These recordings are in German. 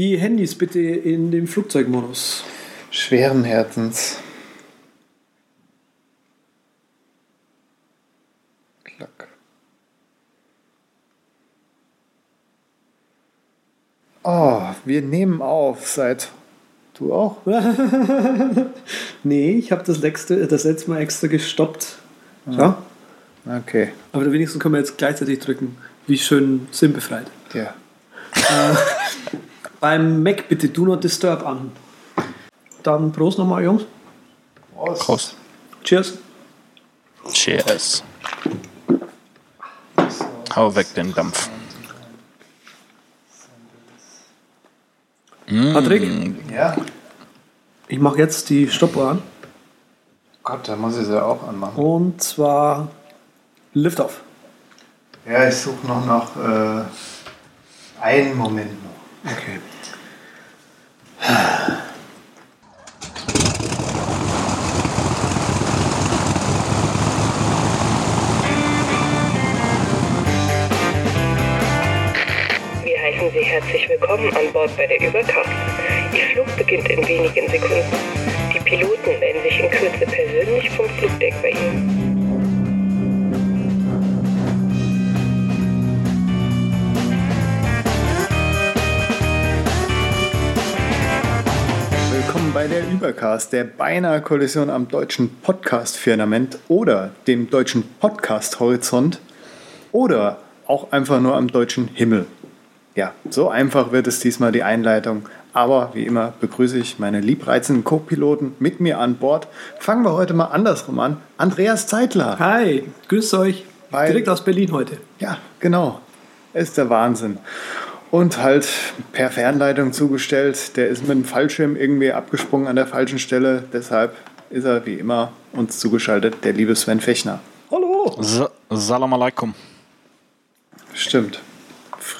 Die Handys bitte in den Flugzeugmodus. Schweren Herzens. Klack. Oh, wir nehmen auf seit. Du auch? nee, ich habe das, letzte, das letzte Mal extra gestoppt. Ja? Okay. Aber wenigstens können wir jetzt gleichzeitig drücken. Wie schön sinnbefreit. Ja. Äh, beim Mac bitte Do Not Disturb an. Dann Prost nochmal, Jungs. Prost. Cheers. Cheers. Hau weg den Dampf. Patrick, Ja. ich mache jetzt die Stoppuhr an. Gott, da muss ich sie auch anmachen. Und zwar Liftoff. Ja, ich suche noch nach äh, einen Moment noch. Okay. Wir heißen Sie herzlich willkommen an Bord bei der Übercast. Ihr Flug beginnt in wenigen Sekunden. Die Piloten melden sich in Kürze persönlich vom Flugdeck bei Ihnen. Der Übercast, der beinahe Kollision am deutschen Podcast-Firmament oder dem deutschen Podcast-Horizont oder auch einfach nur am deutschen Himmel. Ja, so einfach wird es diesmal die Einleitung. Aber wie immer begrüße ich meine liebreizenden Co-Piloten mit mir an Bord. Fangen wir heute mal andersrum an. Andreas Zeitler. Hi, grüßt euch. Weil- Direkt aus Berlin heute. Ja, genau. Ist der Wahnsinn. Und halt per Fernleitung zugestellt. Der ist mit dem Fallschirm irgendwie abgesprungen an der falschen Stelle. Deshalb ist er wie immer uns zugeschaltet, der liebe Sven Fechner. Hallo. Sa Salam alaikum. Stimmt.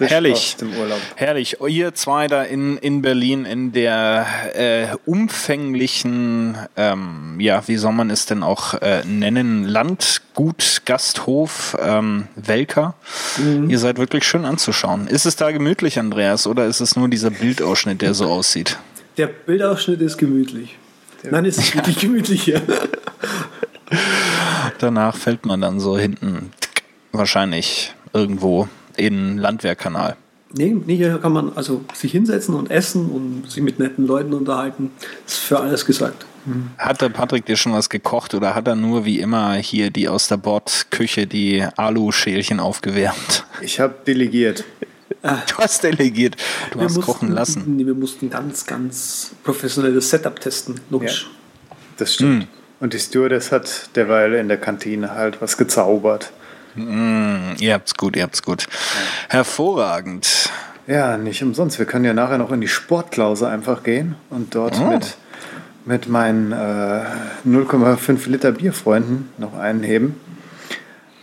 Frisch Herrlich. aus dem Urlaub. Herrlich. Ihr zwei da in, in Berlin in der äh, umfänglichen, ähm, ja, wie soll man es denn auch äh, nennen, Landgut, Gasthof, ähm, Welker. Ihr seid wirklich schön anzuschauen. Ist es da gemütlich, Andreas, oder ist es nur dieser Bildausschnitt, der so aussieht? Der Bildausschnitt ist gemütlich. Nein, es ist wirklich gemütlich hier. Danach fällt man dann so hinten wahrscheinlich irgendwo in Landwehrkanal. Nee, nee, hier kann man also sich hinsetzen und essen und sich mit netten Leuten unterhalten. Ist für alles gesagt. Hat der Patrick dir schon was gekocht oder hat er nur wie immer hier die aus der Bordküche die Alu-Schälchen aufgewärmt? Ich habe delegiert. Du hast delegiert. Du Wir hast mussten- kochen lassen. Nee, wir mussten ganz, ganz professionelles Setup testen. Logisch. Das stimmt. Und die Stewardess hat derweil in der Kantine halt was gezaubert. Mm, ihr habt's gut, ihr habt's gut. Hervorragend. Ja, nicht umsonst. Wir können ja nachher noch in die Sportklause einfach gehen und dort mit, mit meinen äh, 0,5 Liter Bierfreunden noch einen heben.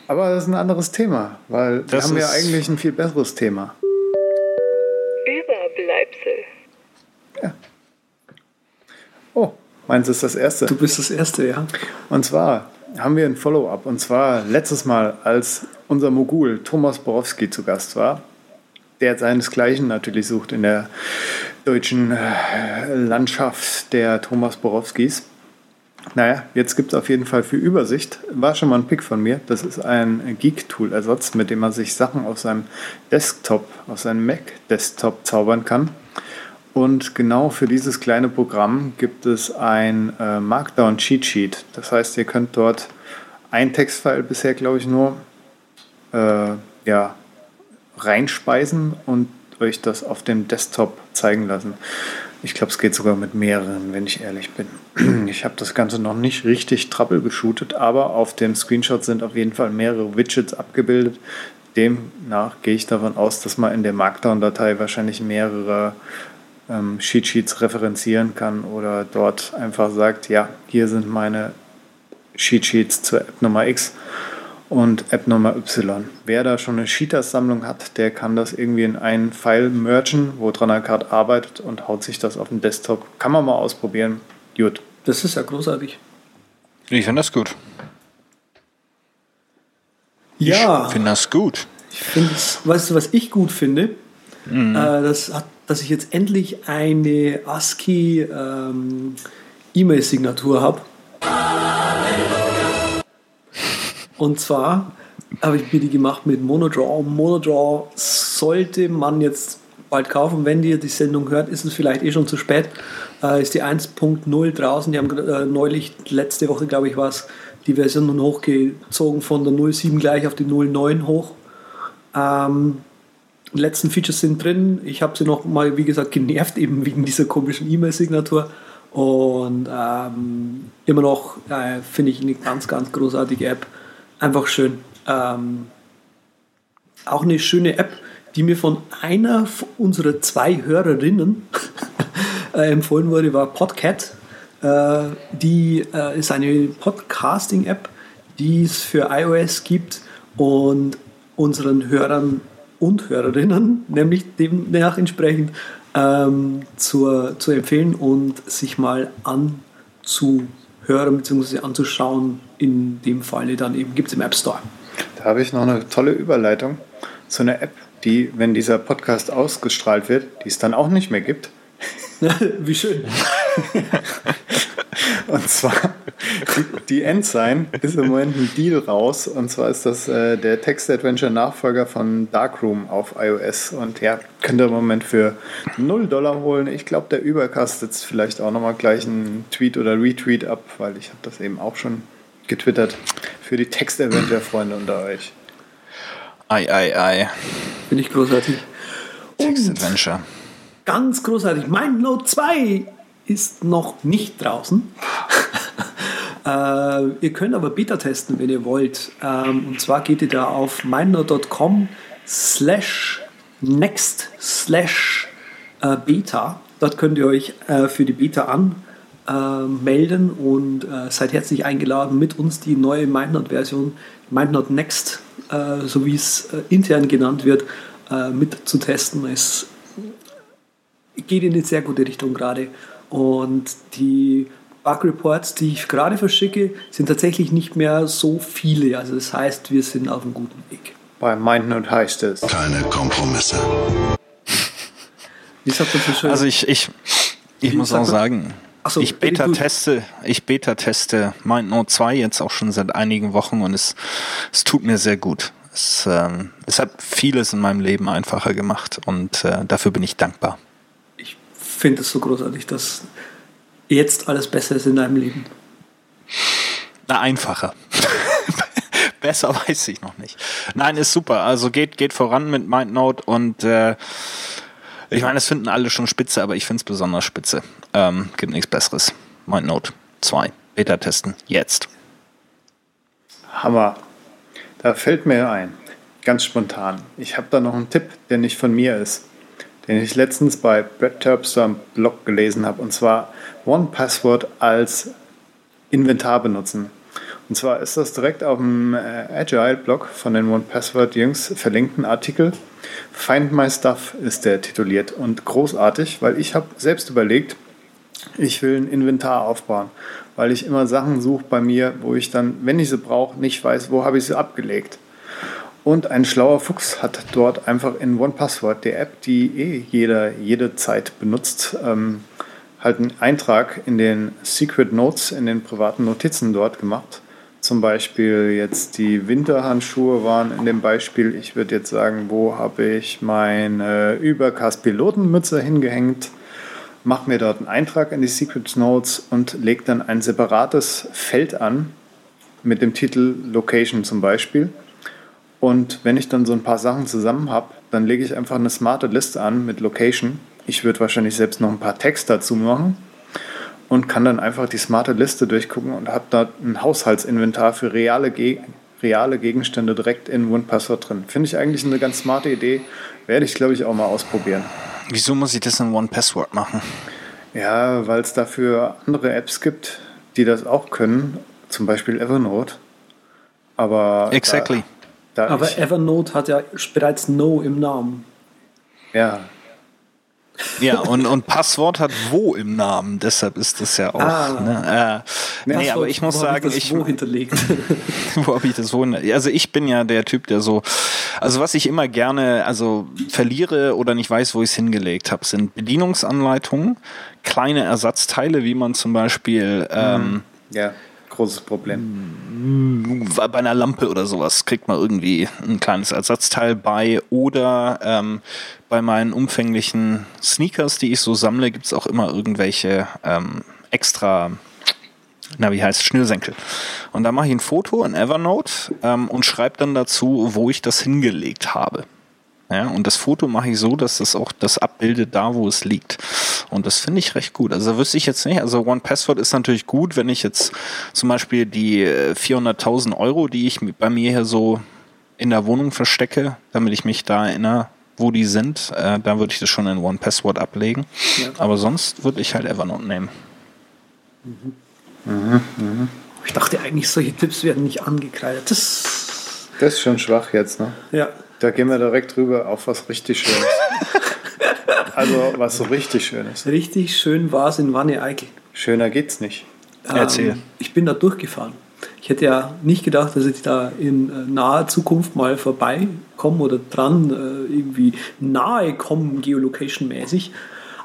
Aber das ist ein anderes Thema, weil wir Das haben ja eigentlich ein viel besseres Thema. Überbleibsel. Oh, meins ist das erste. Du bist das Erste, ja. Und zwar haben wir ein Follow-up. Und zwar letztes Mal, als unser Mogul Thomas Borowski zu Gast war, der seinesgleichen natürlich sucht in der deutschen äh, Landschaft der Thomas Borowskis. Naja, jetzt gibt es auf jeden Fall für Übersicht, war schon mal ein Pick von mir, das ist ein Geek-Tool-Ersatz, mit dem man sich Sachen auf seinem Desktop, auf seinem Mac-Desktop zaubern kann. Und genau für dieses kleine Programm gibt es ein äh, Markdown Cheat Sheet. Das heißt, ihr könnt dort ein Textfile bisher, glaube ich, nur äh, ja, reinspeisen und euch das auf dem Desktop zeigen lassen. Ich glaube, es geht sogar mit mehreren, wenn ich ehrlich bin. Ich habe das Ganze noch nicht richtig troubleshootet, aber auf dem Screenshot sind auf jeden Fall mehrere Widgets abgebildet. Demnach gehe ich davon aus, dass man in der Markdown-Datei wahrscheinlich mehrere ähm, Cheat Sheets referenzieren kann oder dort einfach sagt, ja, hier sind meine Cheat Sheets zur App Nummer X und App Nummer Y. Wer da schon eine Cheaters-Sammlung hat, der kann das irgendwie in einen File mergen, woran er gerade arbeitet und haut sich das auf den Desktop. Kann man mal ausprobieren. Gut. Das ist ja großartig. Ich finde das gut. Ja, Ich finde das gut. ich finde es, weißt du, was ich gut finde? Äh, das hat dass ich jetzt endlich eine ASCII ähm, habe. Und zwar habe ich mir die gemacht mit Monodraw. Monodraw sollte man jetzt bald kaufen. Wenn ihr die Sendung hört, ist es vielleicht eh schon zu spät. Äh, ist die 1.0 draußen. Die haben äh, neulich, letzte Woche glaube ich war die Version nun hochgezogen von der 07 gleich auf die 09 hoch. Ähm, letzten Features sind drin. Ich habe sie noch mal, wie gesagt, genervt, eben wegen dieser komischen E-Mail-Signatur. Und ähm, immer noch äh, finde ich eine ganz, ganz großartige App. Einfach schön. Ähm, auch eine schöne App, die mir von einer unserer zwei Hörerinnen äh, empfohlen wurde, war Podcat. Äh, die äh, ist eine Podcasting-App, die es für iOS gibt und unseren Hörern und Hörerinnen, nämlich demnach entsprechend ähm, zur, zu empfehlen und sich mal anzuhören bzw. anzuschauen. In dem Falle dann eben gibt es im App Store. Da habe ich noch eine tolle Überleitung zu einer App, die, wenn dieser Podcast ausgestrahlt wird, die es dann auch nicht mehr gibt. Wie schön. Und zwar, die Ensign ist im Moment ein Deal raus. Und zwar ist das äh, der Text-Adventure-Nachfolger von Darkroom auf iOS. Und ja, könnt ihr im Moment für 0 Dollar holen. Ich glaube, der Übercast setzt vielleicht auch nochmal gleich einen Tweet oder Retweet ab, weil ich habe das eben auch schon getwittert. Für die Text-Adventure-Freunde unter euch. Ei, ei, ei. Finde ich großartig. Text-Adventure. Ganz großartig. Mein Note 2 ist noch nicht draußen. äh, ihr könnt aber Beta testen, wenn ihr wollt. Ähm, und zwar geht ihr da auf mindnote.com slash next slash äh, beta. Dort könnt ihr euch äh, für die Beta anmelden und äh, seid herzlich eingeladen, mit uns die neue MindNote-Version, MindNote Next, äh, so wie es äh, intern genannt wird, mit zu testen. Es geht in eine sehr gute Richtung gerade. Und die Bug Reports, die ich gerade verschicke, sind tatsächlich nicht mehr so viele. Also das heißt, wir sind auf einem guten Weg. Bei MindNote heißt es. Keine Kompromisse. Wie sagt man so schön? Also ich, ich, ich Wie muss auch sagen, so, ich beta teste, ich beta teste MindNote 2 jetzt auch schon seit einigen Wochen und es, es tut mir sehr gut. Es, ähm, es hat vieles in meinem Leben einfacher gemacht und äh, dafür bin ich dankbar. Ich finde es so großartig, dass jetzt alles besser ist in deinem Leben. Na, einfacher. Besser weiß ich noch nicht. Nein, ist super. Also geht, geht voran mit MindNote und äh, ich meine, es finden alle schon spitze, aber ich finde es besonders spitze. Ähm, gibt nichts Besseres. MindNote 2. Beta testen. Jetzt. Hammer. Da fällt mir ein, ganz spontan. Ich habe da noch einen Tipp, der nicht von mir ist, den ich letztens bei Brett Terpster am Blog gelesen habe, und zwar One Password als Inventar benutzen. Und zwar ist das direkt auf dem äh, Agile-Blog von den One Password Jungs verlinkten Artikel. Find My Stuff ist der tituliert und großartig, weil ich habe selbst überlegt, ich will ein Inventar aufbauen, weil ich immer Sachen suche bei mir, wo ich dann, wenn ich sie brauche, nicht weiß, wo habe ich sie abgelegt. Und ein schlauer Fuchs hat dort einfach in OnePassword, der App, die eh jeder jede Zeit benutzt, ähm, halt einen Eintrag in den Secret Notes, in den privaten Notizen dort gemacht. Zum Beispiel jetzt die Winterhandschuhe waren in dem Beispiel. Ich würde jetzt sagen, wo habe ich meine Übercast-Pilotenmütze hingehängt? Mache mir dort einen Eintrag in die Secret Notes und lege dann ein separates Feld an mit dem Titel Location zum Beispiel. Und wenn ich dann so ein paar Sachen zusammen habe, dann lege ich einfach eine smarte Liste an mit Location. Ich würde wahrscheinlich selbst noch ein paar Text dazu machen und kann dann einfach die smarte Liste durchgucken und habe da ein Haushaltsinventar für reale, Ge reale Gegenstände direkt in OnePassword drin. Finde ich eigentlich eine ganz smarte Idee. Werde ich, glaube ich, auch mal ausprobieren. Wieso muss ich das in One Password machen? Ja, weil es dafür andere Apps gibt, die das auch können, zum Beispiel Evernote. Aber Exactly. Da, da Aber ich, Evernote hat ja bereits No im Namen. ja, Ja, und, und Passwort hat wo im Namen, deshalb ist das ja auch. Ah. Ne, äh, nee, Passwort, aber ich muss wo sagen, das ich, wo hinterlegt. wo habe ich das wohl? Also ich bin ja der Typ, der so Also was ich immer gerne, also verliere oder nicht weiß, wo ich es hingelegt habe, sind Bedienungsanleitungen, kleine Ersatzteile, wie man zum Beispiel ähm, Ja, großes Problem. bei einer Lampe oder sowas kriegt man irgendwie ein kleines Ersatzteil bei oder ähm, bei meinen umfänglichen Sneakers, die ich so sammle, gibt es auch immer irgendwelche ähm, extra, na wie heißt Schnürsenkel. Und da mache ich ein Foto in Evernote ähm, und schreibe dann dazu, wo ich das hingelegt habe. Ja, und das Foto mache ich so, dass es auch das abbildet da, wo es liegt. Und das finde ich recht gut. Also wüsste ich jetzt nicht. Also One Password ist natürlich gut, wenn ich jetzt zum Beispiel die äh, 400.000 Euro, die ich bei mir hier so in der Wohnung verstecke, damit ich mich da erinnere, wo die sind, äh, da würde ich das schon in One Password ablegen. Ja. Aber sonst würde ich halt Evernote nehmen. Ich dachte eigentlich, solche Tipps werden nicht angekleidet. Das, Das ist schon schwach jetzt, ne? ja. Da gehen wir direkt rüber auf was richtig Schönes. also was so richtig Schönes. Richtig schön war es in Wanne-Eickel. Schöner geht's nicht. Erzähl. Ähm, ich bin da durchgefahren. Ich hätte ja nicht gedacht, dass ich da in äh, naher Zukunft mal vorbeikomme oder dran äh, irgendwie nahe kommen, geolocation-mäßig.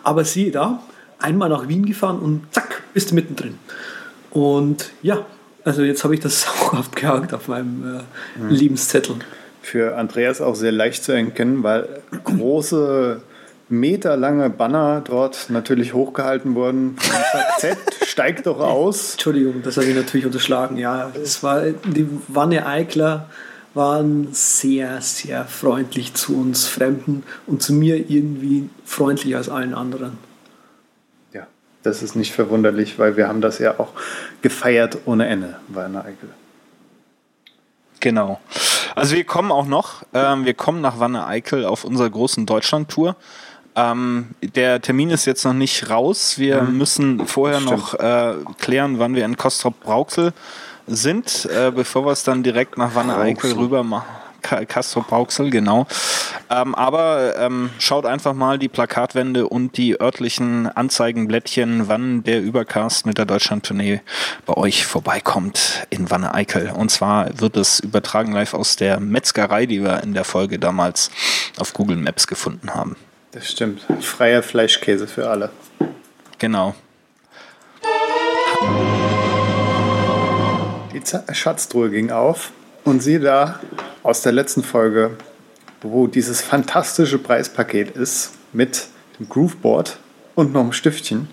Aber siehe da, einmal nach Wien gefahren und zack, bist du mittendrin. Und ja, also jetzt habe ich das auch abgehakt auf meinem äh, Lebenszettel. Für Andreas auch sehr leicht zu erkennen, weil große meterlange Banner dort natürlich hochgehalten wurden. Z, steigt doch aus. Entschuldigung, das habe ich natürlich unterschlagen. Ja, es war, die Wanne-Eikler waren sehr, sehr freundlich zu uns Fremden und zu mir irgendwie freundlicher als allen anderen. Ja, das ist nicht verwunderlich, weil wir haben das ja auch gefeiert ohne Ende, Werner Eickel. Genau. Also wir kommen auch noch, ähm, wir kommen nach Wanne-Eickel auf unserer großen Deutschland-Tour. Ähm, der Termin ist jetzt noch nicht raus. Wir müssen vorher Stimmt. noch äh, klären, wann wir in Kostrop-Brauxel sind, äh, bevor wir es dann direkt nach Wanne-Eickel Brauxel. rüber machen. Castro Brauxel, genau. Ähm, aber ähm, schaut einfach mal die Plakatwände und die örtlichen Anzeigenblättchen, wann der Übercast mit der Deutschland-Tournee bei euch vorbeikommt in Wanne-Eickel. Und zwar wird es übertragen live aus der Metzgerei, die wir in der Folge damals auf Google Maps gefunden haben. Das stimmt. Freier Fleischkäse für alle. Genau. Die Z Schatztruhe ging auf und siehe da aus der letzten Folge, wo dieses fantastische Preispaket ist mit dem Grooveboard und noch einem Stiftchen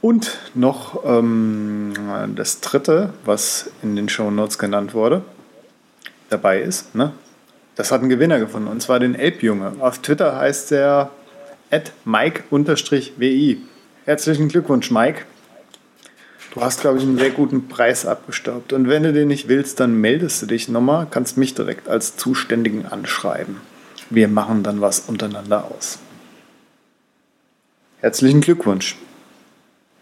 und noch ähm, das dritte, was in den Show Notes genannt wurde, dabei ist. Ne? Das hat einen Gewinner gefunden und zwar den Elbjunge. Auf Twitter heißt at Mike-WI. Herzlichen Glückwunsch, Mike. Du hast, glaube ich, einen sehr guten Preis abgestaubt. Und wenn du den nicht willst, dann meldest du dich nochmal, kannst mich direkt als Zuständigen anschreiben. Wir machen dann was untereinander aus. Herzlichen Glückwunsch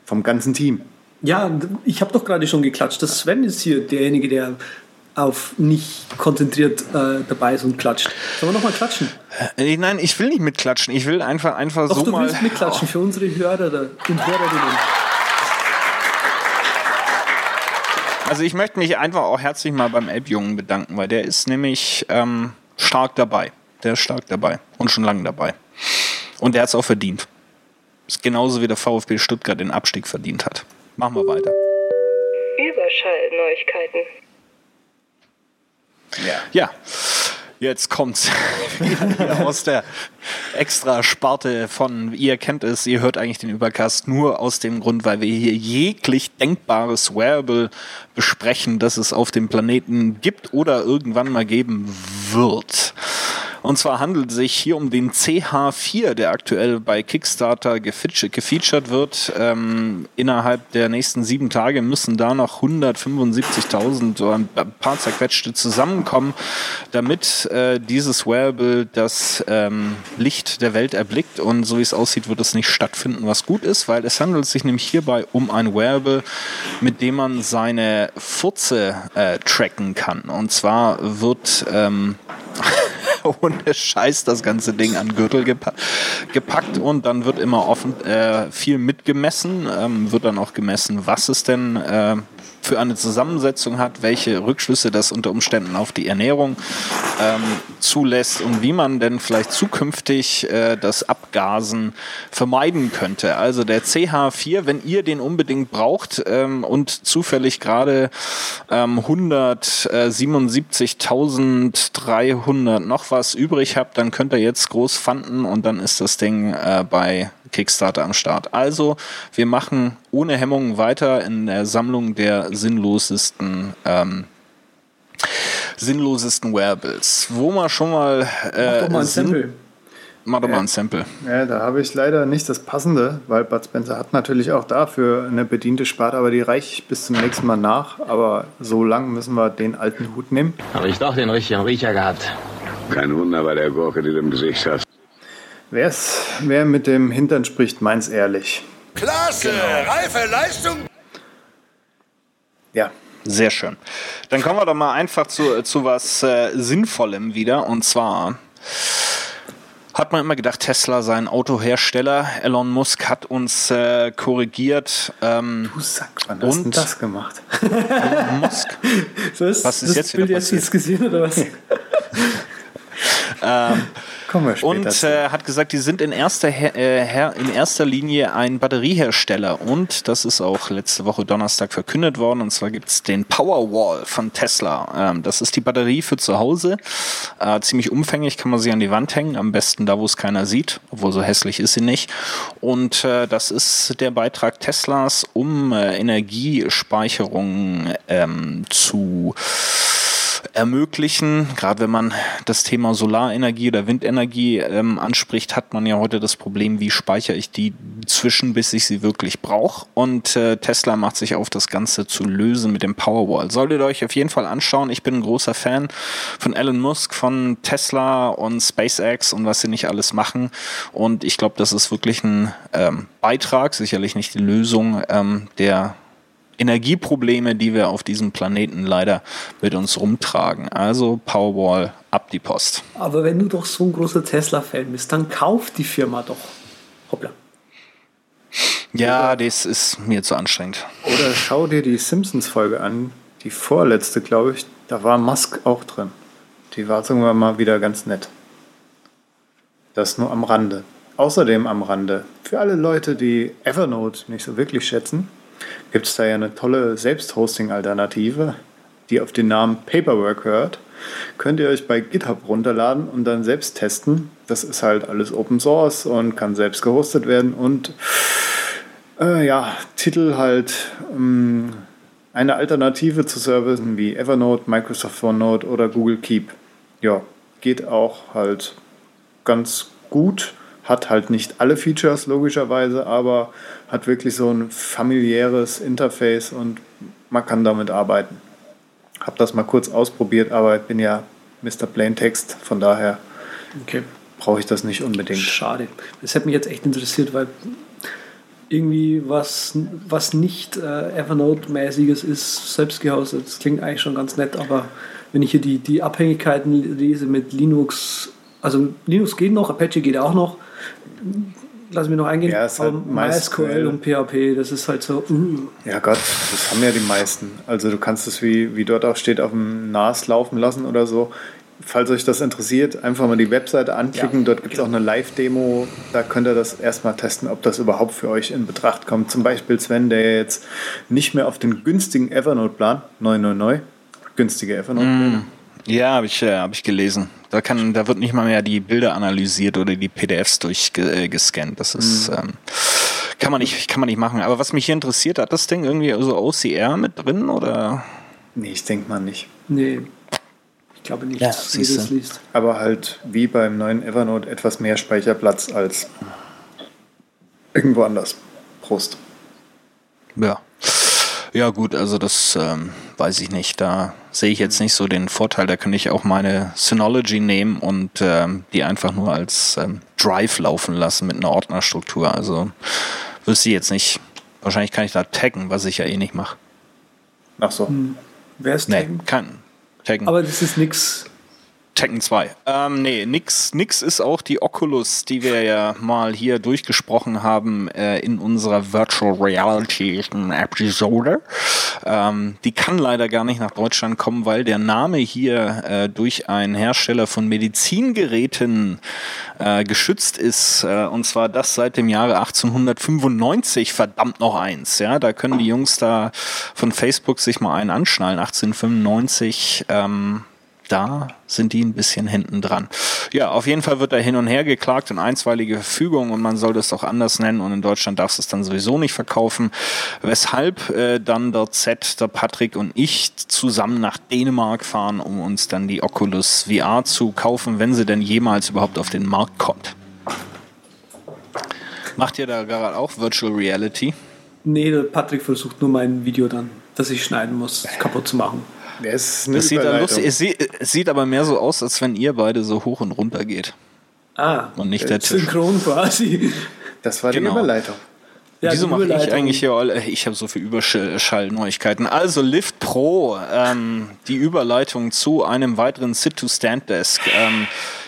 vom ganzen Team. Ja, ich habe doch gerade schon geklatscht. Das Sven ist hier derjenige, der auf nicht konzentriert äh, dabei ist und klatscht. Sollen wir nochmal klatschen? Äh, nein, ich will nicht mitklatschen. Ich will einfach, einfach Doch, so du mal. willst mitklatschen für unsere Hörer da- und Hörerinnen. Also ich möchte mich einfach auch herzlich mal beim Elbjungen bedanken, weil der ist nämlich ähm, stark dabei. Der ist stark dabei und schon lange dabei. Und der hat es auch verdient. Ist genauso wie der VfB Stuttgart den Abstieg verdient hat. Machen wir weiter. Überschallneuigkeiten. Ja, jetzt kommt's aus der extra Sparte von, ihr kennt es, ihr hört eigentlich den Übercast nur aus dem Grund, weil wir hier jeglich denkbares Wearable besprechen, das es auf dem Planeten gibt oder irgendwann mal geben wird. Und zwar handelt es sich hier um den CH4, der aktuell bei Kickstarter gefeatured, wird. Ähm, innerhalb der nächsten sieben Tage müssen da noch 175.000 oder ein paar zerquetschte zusammenkommen, damit äh, dieses Wearable das ähm, Licht der Welt erblickt. Und so wie es aussieht, wird es nicht stattfinden, was gut ist, weil es handelt sich nämlich hierbei um ein Wearable, mit dem man seine Furze äh, tracken kann. Und zwar wird ähm, ohne Scheiß das ganze Ding an Gürtel gepa gepackt und dann wird immer offen äh, viel mitgemessen, ähm, wird dann auch gemessen, was es denn äh, für eine Zusammensetzung hat, welche Rückschlüsse das unter Umständen auf die Ernährung ähm, zulässt und wie man denn vielleicht zukünftig äh, das Abgasen vermeiden könnte. Also der CH4, wenn ihr den unbedingt braucht ähm, und zufällig gerade ähm, 177.300 noch was übrig habt, dann könnt ihr jetzt groß fanden und dann ist das Ding äh, bei Kickstarter am Start. Also wir machen ohne Hemmungen weiter in der Sammlung der sinnlosesten ähm, sinnlosesten Wearables. Wo wir schon mal, äh, Mach doch mal ein Sample. Mach doch mal ein Sample. Ja, da habe ich leider nicht das Passende, weil Bud Spencer hat natürlich auch dafür eine bediente Sparte, aber die reiche ich bis zum nächsten Mal nach. Aber so lang müssen wir den alten Hut nehmen. Habe ich doch den richtigen Riecher gehabt. Kein Wunder bei der Gurke, die du im Gesicht hast. Wer's, wer mit dem Hintern spricht, meint's ehrlich. Klasse, reife Leistung. Ja, Sehr schön. Dann kommen wir doch mal einfach zu, zu was äh, Sinnvollem wieder. Und zwar hat man immer gedacht, Tesla sei ein Autohersteller. Elon Musk hat uns äh, korrigiert. Ähm, du Sack, wann hast du das gemacht? Elon Musk. Ist Was ist das jetzt Bild wieder jetzt jetzt gesehen oder was? Kommen wir später Und äh, hat gesagt, die sind in erster, Her äh, in erster Linie ein Batteriehersteller. Und das ist auch letzte Woche Donnerstag verkündet worden. Und zwar gibt es den Powerwall von Tesla. Ähm, das ist die Batterie für zu Hause. Äh, ziemlich umfänglich, kann man sie an die Wand hängen. Am besten da, wo es keiner sieht. Obwohl so hässlich ist sie nicht. Und äh, das ist der Beitrag Teslas, um äh, Energiespeicherung ähm, zu ermöglichen. Gerade wenn man das Thema Solarenergie oder Windenergie ähm, anspricht, hat man ja heute das Problem, wie speichere ich die zwischen, bis ich sie wirklich brauche. Und äh, Tesla macht sich auf, das Ganze zu lösen mit dem Powerwall. Solltet ihr euch auf jeden Fall anschauen. Ich bin ein großer Fan von Elon Musk, von Tesla und SpaceX und was sie nicht alles machen. Und ich glaube, das ist wirklich ein ähm, Beitrag, sicherlich nicht die Lösung ähm, der Energieprobleme, die wir auf diesem Planeten leider mit uns rumtragen. Also Powerwall ab die Post. Aber wenn du doch so ein großer Tesla-Fan bist, dann kauf die Firma doch. Hoppla. Ja, das ist mir zu anstrengend. Oder schau dir die Simpsons-Folge an, die vorletzte, glaube ich. Da war Musk auch drin. Die war sagen wir mal wieder ganz nett. Das nur am Rande. Außerdem am Rande, für alle Leute, die Evernote nicht so wirklich schätzen, gibt es da ja eine tolle Selbsthosting-Alternative, die auf den Namen Paperwork hört. Könnt ihr euch bei GitHub runterladen und dann selbst testen. Das ist halt alles Open Source und kann selbst gehostet werden und äh, ja, Titel halt ähm, eine Alternative zu Services wie Evernote, Microsoft OneNote oder Google Keep. Ja, geht auch halt ganz gut. Hat halt nicht alle Features logischerweise, aber hat wirklich so ein familiäres Interface und man kann damit arbeiten. Hab das mal kurz ausprobiert, aber ich bin ja Mr. Plaintext, von daher Okay. brauche ich das nicht unbedingt. Schade. Das hätte mich jetzt echt interessiert, weil irgendwie was, was nicht äh, Evernote-mäßiges ist, selbst gehostet. Das klingt eigentlich schon ganz nett, aber wenn ich hier die, die Abhängigkeiten lese mit Linux, also Linux geht noch, Apache geht auch noch, lass mich noch eingehen, Ja, es ist halt MySQL. Und PHP, das ist halt so, uh, Ja Gott, das haben ja die meisten. Also du kannst es, wie, wie dort auch steht, auf dem NAS laufen lassen oder so. Falls euch das interessiert, einfach mal die Webseite anklicken. Ja, dort gibt es genau. auch eine Live-Demo. Da könnt ihr das erstmal testen, ob das überhaupt für euch in Betracht kommt. Zum Beispiel Sven, der jetzt nicht mehr auf den günstigen Evernote-Plan, 999, günstige Evernote-Pläne. Ja, habe ich, äh, hab ich gelesen. Da, kann, da wird nicht mal mehr die Bilder analysiert oder die PDFs durchgescannt. Das ist, ähm, kann, man nicht, kann man nicht machen. Aber was mich hier interessiert, hat das Ding irgendwie so OCR mit drin oder? Nee, ich denke mal nicht. nee, ich glaube nicht, Ja, wie du siehste. das liest. Aber halt wie beim neuen Evernote etwas mehr Speicherplatz als irgendwo anders. Prost. Ja. Ja, gut, also das ähm, weiß ich nicht. Da sehe ich jetzt nicht so den Vorteil. Da könnte ich auch meine Synology nehmen und ähm, die einfach nur als ähm, Drive laufen lassen mit einer Ordnerstruktur. Also wüsste ich jetzt nicht. Wahrscheinlich kann ich da taggen, was ich ja eh nicht mache. Ach so. Wer ist Nee, Taggen? kann. Taggen. Aber das ist nix. Tekken 2. Ähm, nee, nix, nix ist auch die Oculus, die wir ja mal hier durchgesprochen haben äh, in unserer Virtual Reality Episode. Ähm, die kann leider gar nicht nach Deutschland kommen, weil der Name hier äh, durch einen Hersteller von Medizingeräten äh, geschützt ist. Äh, und zwar das seit dem Jahre 1895, verdammt noch eins. Ja, da können die Jungs da von Facebook sich mal einen anschnallen. 1895. Ähm, da sind die ein bisschen hinten dran. Ja, auf jeden Fall wird da hin und her geklagt und einstweilige Verfügung und man soll das auch anders nennen und in Deutschland darfst du es dann sowieso nicht verkaufen. Weshalb äh, dann der Z, der Patrick und ich zusammen nach Dänemark fahren, um uns dann die Oculus VR zu kaufen, wenn sie denn jemals überhaupt auf den Markt kommt. Macht ihr da gerade auch Virtual Reality? Nee, der Patrick versucht nur mein Video dann, das ich schneiden muss, kaputt zu machen. Das, eine Das sieht, lustig, es, sieht, es sieht aber mehr so aus, als wenn ihr beide so hoch und runter geht. Ah, Und nicht der Tisch. synchron quasi. Das war die Genau. Überleitung. Ja, Wieso mache ich eigentlich hier alle? Ich habe so viel Überschallneuigkeiten. Also Lift Pro, ähm, die Überleitung zu einem weiteren Sit-to-Stand-Desk. Ähm,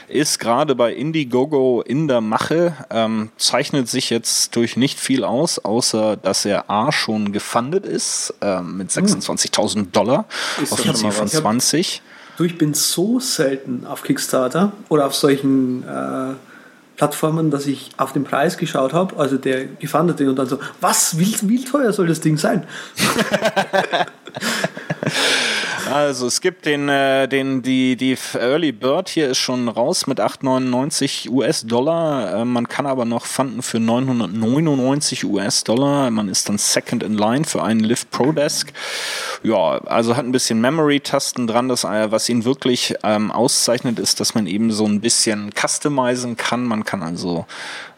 ist gerade bei Indiegogo in der Mache, ähm, zeichnet sich jetzt durch nicht viel aus, außer dass er A schon gefundet ist ähm, mit 26.000 Dollar Ist auf ein Ziel von was. Ich hab- 20. Du, ich bin so selten auf Kickstarter oder auf solchen äh, Plattformen, dass ich auf den Preis geschaut habe, also der gefundete und dann so, was, wie, wie teuer soll das Ding sein? Also es gibt den, äh, den die, die Early Bird hier ist schon raus mit 8,99 US-Dollar. Äh, man kann aber noch fanden für 999 US-Dollar. Man ist dann second in line für einen Lift Pro Desk. Ja, also hat ein bisschen Memory-Tasten dran. Das, äh, was ihn wirklich ähm, auszeichnet, ist, dass man eben so ein bisschen customizen kann. Man kann also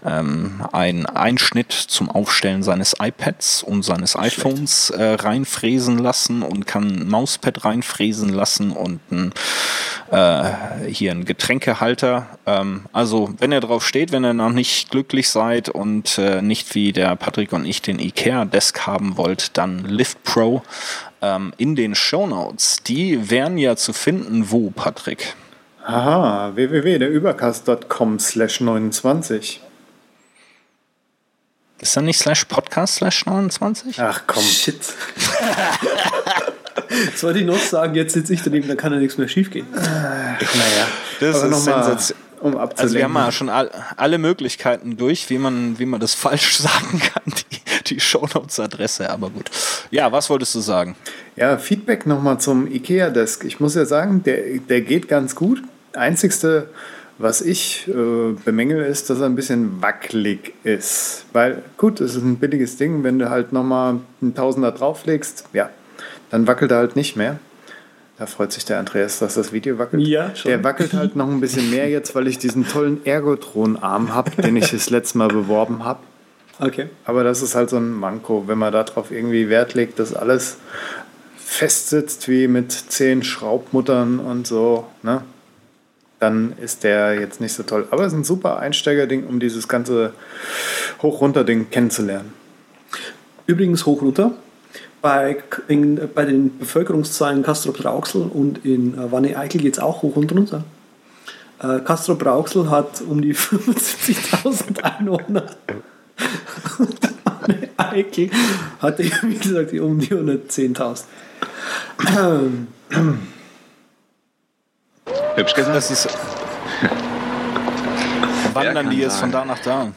ähm, einen Einschnitt zum Aufstellen seines iPads und seines iPhones äh, reinfräsen lassen und kann ein Mauspad reinfräsen lassen und ein, äh, hier ein Getränkehalter. Ähm, also wenn ihr drauf steht, wenn ihr noch nicht glücklich seid und äh, nicht wie der Patrick und ich den IKEA-Desk haben wollt, dann Lift Pro ähm, in den Shownotes. Die wären ja zu finden, wo, Patrick? Aha, www.derübercast.com slash 29. Ist da nicht slash podcast slash 29? Ach komm, Shit. das wollte ich noch sagen, jetzt sitze ich daneben, dann kann ja nichts mehr schief gehen. naja. Das Aber ist mal, sensation- um Also wir haben ja schon all, alle Möglichkeiten durch, wie man, wie man das falsch sagen kann, die, die Shownotes-Adresse, aber gut. Ja, was wolltest du sagen? Ja, Feedback nochmal zum IKEA-Desk. Ich muss ja sagen, der, der geht ganz gut. Einzigste, was ich äh, bemängel, ist, dass er ein bisschen wackelig ist. Weil, gut, es ist ein billiges Ding. Wenn du halt nochmal einen Tausender drauflegst, ja, dann wackelt er halt nicht mehr. Da freut sich der Andreas, dass das Video wackelt. Ja, schon. Der wackelt halt noch ein bisschen mehr jetzt, weil ich diesen tollen Ergotron-Arm habe, den ich das letzte Mal beworben habe. Okay. Aber das ist halt so ein Manko, wenn man darauf irgendwie Wert legt, dass alles fest sitzt wie mit zehn Schraubmuttern und so, ne? Dann ist der jetzt nicht so toll. Aber es ist ein super Einsteigerding, um dieses ganze Hoch-Runter-Ding kennenzulernen. Übrigens hoch runter. Bei, in, bei den Bevölkerungszahlen Castrop-Rauxel und in äh, Wanne-Eickel geht es auch hoch und runter. Äh, Castrop-Rauxel hat um die 75.000 Einwohner. Wanne-Eickel hat, wie gesagt, um die 110.000. Hübsch gesagt. Das ist. Wandern die jetzt von da nach da?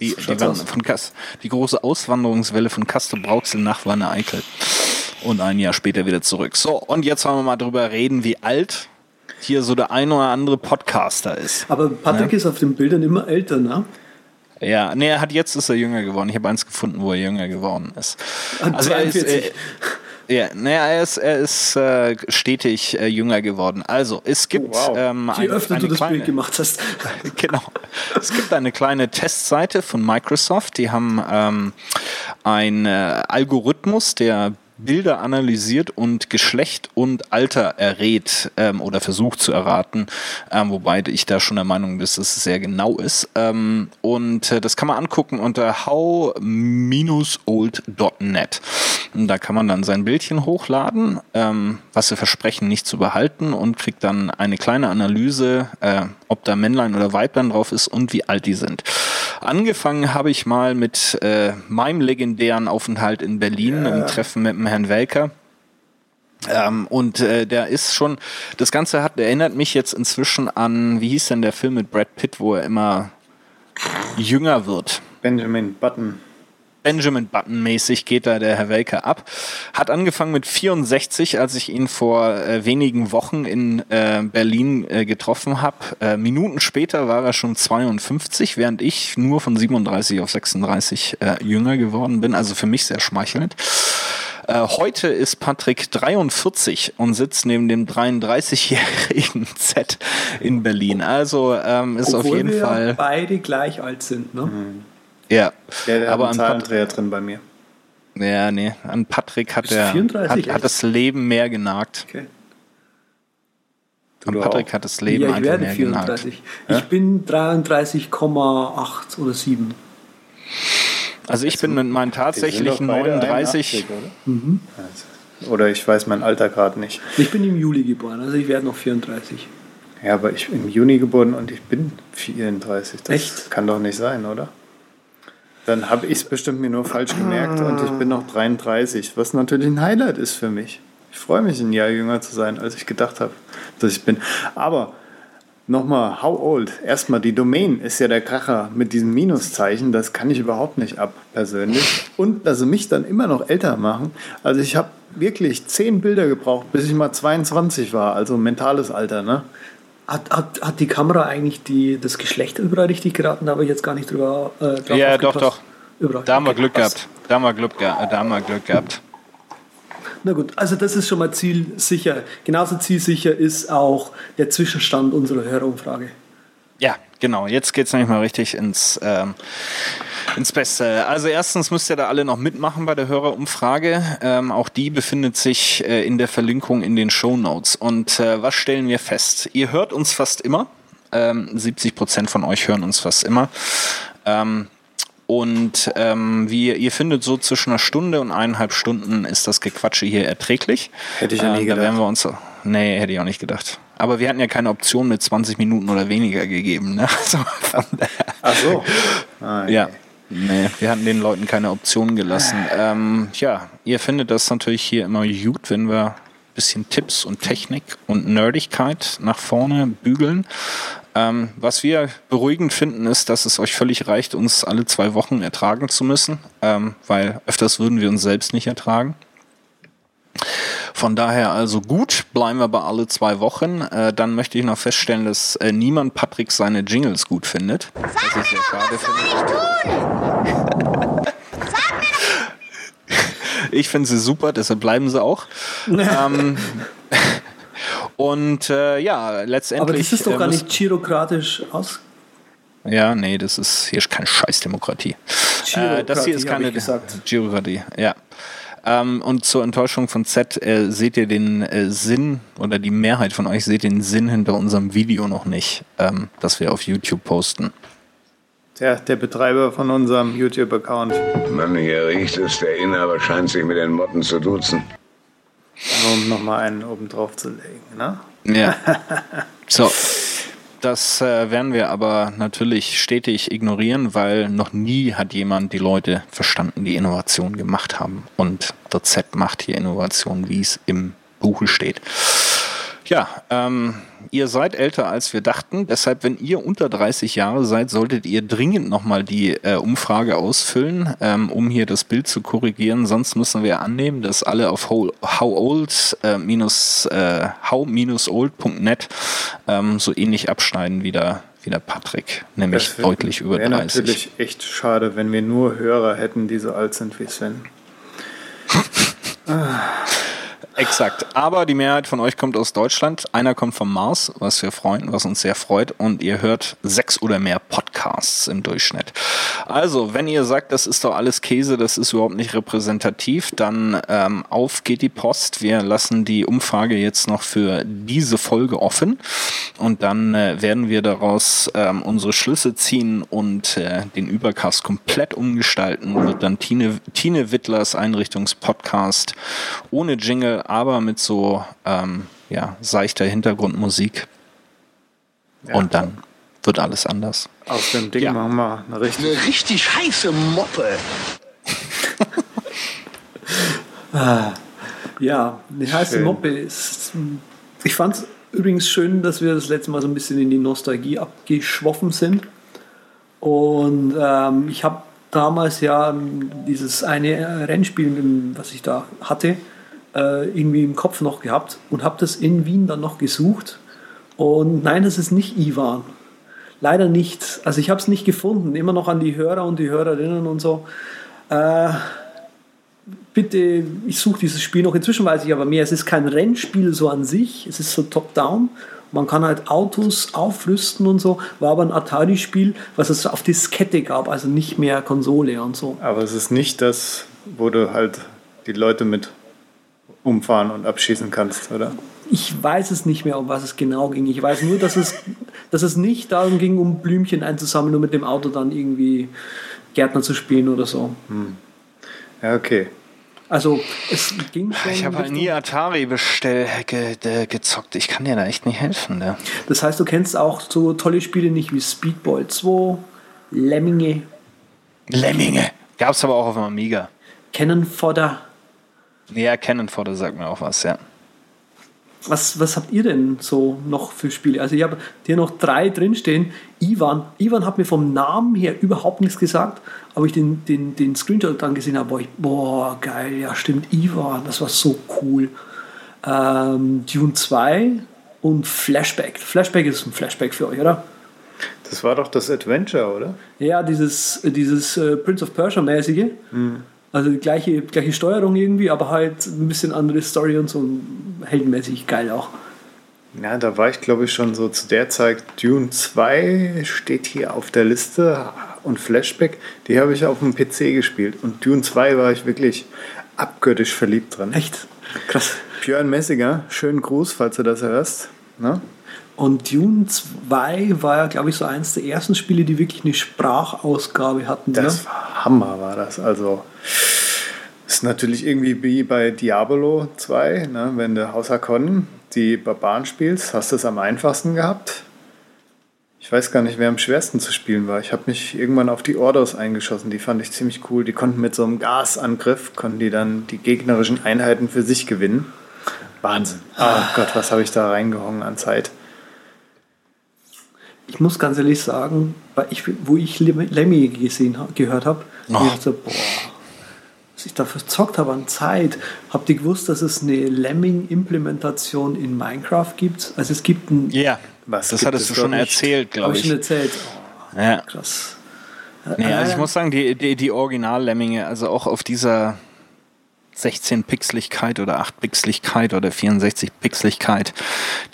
Die, die, von Kas, die große Auswanderungswelle von Castor Brauxel nach Wanne Eickel. Und ein Jahr später wieder zurück. So, und jetzt wollen wir mal drüber reden, wie alt hier so der ein oder andere Podcaster ist. Aber Patrick ist auf den Bildern immer älter, ne? Ja, nee, er hat jetzt ist er jünger geworden. Ich habe eins gefunden, wo er jünger geworden ist. An Also er ist, 42. äh, ja, naja, er ist, er ist äh, stetig äh, jünger geworden. Also es gibt Oh, wow. ähm, Je öfter eine du das kleine, Bild gemacht hast. genau. Es gibt eine kleine Testseite von Microsoft. Die haben ähm, einen äh, Algorithmus, der Bilder analysiert und Geschlecht und Alter errät ähm, oder versucht zu erraten, ähm, wobei ich da schon der Meinung bin, dass es sehr genau ist. Ähm, und äh, das kann man angucken unter how-old.net. Da kann man dann sein Bildchen hochladen, ähm, was sie versprechen, nicht zu behalten und kriegt dann eine kleine Analyse, äh, ob da Männlein oder Weiblein drauf ist und wie alt die sind. Angefangen habe ich mal mit äh, meinem legendären Aufenthalt in Berlin, ja. im Treffen mit dem Herrn Welker. Ähm, und äh, der ist schon, das Ganze hat, erinnert mich jetzt inzwischen an, wie hieß denn der Film mit Brad Pitt, wo er immer jünger wird. Benjamin Button. Benjamin Button mäßig geht da der Herr Welker ab. Hat angefangen mit 64, als ich ihn vor äh, wenigen Wochen in äh, Berlin äh, getroffen habe. Äh, Minuten später war er schon 52, während ich nur von 37 auf 36 äh, jünger geworden bin. Also für mich sehr schmeichelnd. Äh, heute ist Patrick 43 und sitzt neben dem 33-jährigen Z in Berlin. Also ähm, ist Obwohl auf jeden wir Fall. beide gleich alt sind, ne? Mhm. Ja, Der, der aber einen Pat Zahlendreher drin bei mir. ja, nee, an Patrick hat Bist du er 34 hat, hat das Leben mehr genagt. Okay. An Patrick auch? hat das Leben Ja, ich einfach werde mehr genagt. 34. Ich bin 33,8 oder 7. Also ich bin mit meinen tatsächlichen doch beide 39. 81, oder? Also, oder ich weiß mein Alter gerade nicht. Ich bin im Juli geboren, also ich werde noch 34. Ja, aber ich bin im Juni geboren und ich bin 34. Das Echt? kann doch nicht sein, oder? Dann habe ich es bestimmt mir nur falsch gemerkt und ich bin noch 33, was natürlich ein Highlight ist für mich. Ich freue mich, ein Jahr jünger zu sein, als ich gedacht habe, dass ich bin. Aber nochmal, how old? Erstmal, die Domain ist ja der Kracher mit diesem Minuszeichen. Das kann ich überhaupt nicht ab, persönlich. Und dass sie mich dann immer noch älter machen. Also ich habe wirklich zehn Bilder gebraucht, bis ich mal 22 war. Also mentales Alter, ne? Hat, hat, hat die Kamera eigentlich die, das Geschlecht überall richtig geraten? Da habe ich jetzt gar nicht drüber äh, drauf Ja, doch, doch. Überall. Da haben wir Glück gehabt. Da haben wir Glück, ge da haben wir Glück gehabt. Na gut, also das ist schon mal zielsicher. Genauso zielsicher ist auch der Zwischenstand unserer Hörerumfrage. Ja, genau. Jetzt geht's nämlich mal richtig ins, ähm, ins Beste. Also erstens müsst ihr da alle noch mitmachen bei der Hörerumfrage. Ähm, auch die befindet sich äh, in der Verlinkung in den Show Notes. Und äh, was stellen wir fest? Ihr hört uns fast immer. Ähm, 70 Prozent von euch hören uns fast immer. Ähm, und ähm, wie ihr findet, so zwischen einer Stunde und eineinhalb Stunden ist das Gequatsche hier erträglich. Hätte ich ja nie Äh, Da gedacht. werden wir uns. Nee, hätte ich auch nicht gedacht. Aber wir hatten ja keine Option mit 20 Minuten oder weniger gegeben. Ne? Also Ach so. Ah, ja. Nee, wir hatten den Leuten keine Option gelassen. Ähm, ja, ihr findet das natürlich hier immer gut, wenn wir ein bisschen Tipps und Technik und Nerdigkeit nach vorne bügeln. Ähm, was wir beruhigend finden, ist, dass es euch völlig reicht, uns alle zwei Wochen ertragen zu müssen, ähm, weil öfters würden wir uns selbst nicht ertragen. Von daher also gut, bleiben wir bei alle zwei Wochen. Äh, dann möchte ich noch feststellen, dass äh, niemand Patrick seine Jingles gut findet. was ich sehr schade finde. Ich finde sie super, deshalb bleiben sie auch. ähm, und äh, ja, letztendlich. Aber das ist doch äh, gar nicht chirokratisch aus. Ja, nee, das ist hier ist keine Scheißdemokratie. Äh, das hier ist keine. Chirokratie, ja. Ähm, und zur Enttäuschung von Z äh, seht ihr den äh, Sinn oder die Mehrheit von euch seht den Sinn hinter unserem Video noch nicht, ähm, das wir auf YouTube posten. Der, der Betreiber von unserem YouTube-Account. Mann, hier riecht es. Der Inhaber scheint sich mit den Motten zu duzen. Um nochmal einen oben drauf zu legen. Ne? Ja. so. Das äh, werden wir aber natürlich stetig ignorieren, weil noch nie hat jemand die Leute verstanden, die Innovation gemacht haben. Und der Z macht hier Innovation, wie es im Buche steht. Ja, ähm, ihr seid älter als wir dachten. Deshalb, wenn ihr unter 30 Jahre seid, solltet ihr dringend nochmal die äh, Umfrage ausfüllen, ähm, um hier das Bild zu korrigieren. Sonst müssen wir annehmen, dass alle auf how, howold, äh, äh, how-old.net ähm, so ähnlich abschneiden wie der, wie der Patrick, nämlich wär- deutlich über Wäre 30. natürlich echt schade, wenn wir nur Hörer hätten, die so alt sind wie Sven. Exakt. Aber die Mehrheit von euch kommt aus Deutschland. Einer kommt vom Mars, was wir freuen, was uns sehr freut. Und ihr hört sechs oder mehr Podcasts im Durchschnitt. Also, wenn ihr sagt, das ist doch alles Käse, das ist überhaupt nicht repräsentativ, dann ähm, auf geht die Post. Wir lassen die Umfrage jetzt noch für diese Folge offen. Und dann äh, werden wir daraus ähm, unsere Schlüsse ziehen und äh, den Übercast komplett umgestalten. Wird dann Tine, Tine Wittlers Einrichtungspodcast ohne Jingle, aber mit so ähm, ja, seichter Hintergrundmusik. Und dann wird alles anders. Aus dem Ding Ja. machen wir eine richtig. Eine richtig heiße Moppe. Ja, eine heiße Schön. Moppe ist. Ich fand es übrigens schön, dass wir das letzte Mal so ein bisschen in die Nostalgie abgeschwoffen sind. Und ähm, ich habe damals ja dieses eine Rennspiel, was ich da hatte, äh, irgendwie im Kopf noch gehabt und habe das in Wien dann noch gesucht. Und nein, das ist nicht Ivan. Leider nicht. Also ich habe es nicht gefunden. Immer noch an die Hörer und die Hörerinnen und so. Äh, bitte, ich suche dieses Spiel noch. Inzwischen weiß ich aber mehr. Es ist kein Rennspiel so an sich. Es ist so top-down. Man kann halt Autos aufrüsten und so. War aber ein Atari-Spiel, was es auf Diskette gab, also nicht mehr Konsole und so. Aber es ist nicht das, wo du halt die Leute mit umfahren und abschießen kannst, oder? Ich weiß es nicht mehr, um was es genau ging. Ich weiß nur, dass es, dass es nicht darum ging, um Blümchen einzusammeln und mit dem Auto dann irgendwie Gärtner zu spielen oder so. Ja, okay. Also es ging schon. Ich habe halt nie Atari bestell, ge, ge, gezockt. Ich kann dir da echt nicht helfen. Ne? Das heißt, du kennst auch so tolle Spiele nicht wie Speedball 2, Lemminge, Lemminge. Gab's aber auch auf dem Amiga. Cannon Fodder. Ja, Cannon Fodder sagt mir auch was, ja. Was, was habt ihr denn so noch für Spiele? Also ich habe hier noch drei drinstehen. Ivan. Ivan hat mir vom Namen her überhaupt nichts gesagt, aber ich den, den, den Screenshot dann gesehen habe, boah, ich, boah, geil, ja stimmt, Ivan, das war so cool. Ähm, Dune 2 und Flashback. Flashback ist ein Flashback für euch, oder? Das war doch das Adventure, oder? Ja, dieses, dieses äh, Prince of Persia-mäßige. Also die gleiche, gleiche Steuerung irgendwie, aber halt ein bisschen andere Story und so heldenmäßig geil auch. Ja, da war ich glaube ich schon so zu der Zeit. Dune 2 steht hier auf der Liste und Flashback, die habe ich auf dem PC gespielt. Und Dune 2 war ich wirklich abgöttisch verliebt dran. Echt krass. Björn Messinger, schönen Gruß, falls du das hörst. Ne? Und Dune 2 war ja, glaube ich, so eins der ersten Spiele, die wirklich eine Sprachausgabe hatten. Das ne? war Hammer, war das. Also ist natürlich irgendwie wie bei Diablo 2, ne? wenn du Haus Hakon die Barbaren spielst, hast du es am einfachsten gehabt. Ich weiß gar nicht, wer am schwersten zu spielen war. Ich habe mich irgendwann auf die Ordos eingeschossen. Die fand ich ziemlich cool. Die konnten mit so einem Gasangriff, konnten die dann die gegnerischen Einheiten für sich gewinnen. Wahnsinn. Oh Gott, was habe ich da reingehauen an Zeit. Ich muss ganz ehrlich sagen, weil ich, wo ich Lem- Lemmy gesehen, gehört habe, Oh. ich dachte, boah, was ich dafür gezockt habe an Zeit. Habt ihr gewusst, dass es eine Lemming-Implementation in Minecraft gibt? Also es gibt ein, Ja, Was das hattest es du schon nicht? erzählt, habe glaube ich schon ich. erzählt. Oh, Ja. krass. Nee, also ich Äh, muss sagen, die, die, die Original-Lemminge, also auch auf dieser 16-Pixeligkeit oder 8-Pixeligkeit oder 64-Pixeligkeit,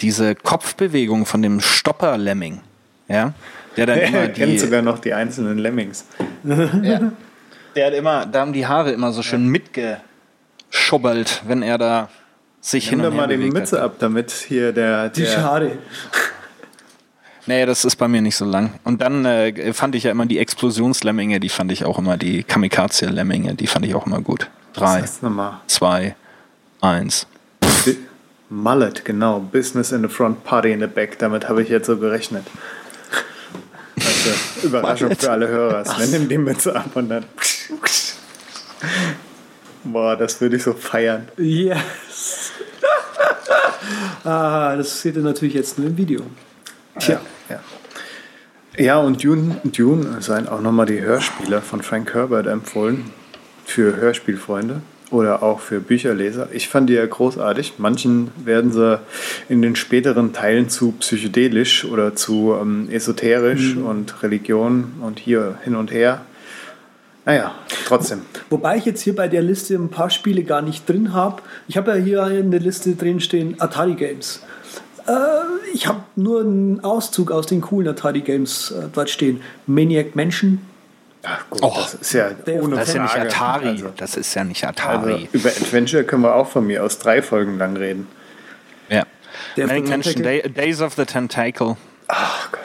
diese Kopfbewegung von dem Stopper-Lemming, ja, der dann immer Er kennt die, sogar noch die einzelnen Lemmings. ja, der hat immer, da haben die Haare immer so schön mitgeschubbelt, wenn er da sich Nimm hin und her mal die Mütze hat. ab, damit hier der, die der Schade. Nee, das ist bei mir nicht so lang. Und dann äh, fand ich ja immer die Explosionslemminge, die fand ich auch immer, die Kamikaze-Lemminge, die fand ich auch immer gut. Drei, zwei, eins. Mullet, genau. Business in the front, Party in the back. Damit habe ich jetzt so gerechnet. Also, Überraschung für alle Hörer. Sven nimmt die Mütze ab und dann. Boah, das würde ich so feiern. Yes. ah, das seht ihr natürlich jetzt nur im Video. Tja. Ja, ja und Dune, Dune seien auch nochmal die Hörspiele von Frank Herbert empfohlen. Für Hörspielfreunde oder auch für Bücherleser. Ich fand die ja großartig. Manchen werden sie in den späteren Teilen zu psychedelisch oder zu ähm, esoterisch und Religion und hier hin und her. Naja, trotzdem. Wobei ich jetzt hier bei der Liste ein paar Spiele gar nicht drin habe. Ich habe ja hier in der Liste drin stehen Atari Games. Äh, ich habe nur einen Auszug aus den coolen Atari Games äh, dort stehen. Maniac Mansion. Ach gut, Oh, das ist ja der- ohne Das ist ja nicht Frage. Atari. Also, das ist ja nicht also Atari. über Adventure können wir auch von mir aus drei Folgen lang reden. ja. Der Manic von Mansion, Tentacle. Day, Days of the Tentacle. Ach Gott.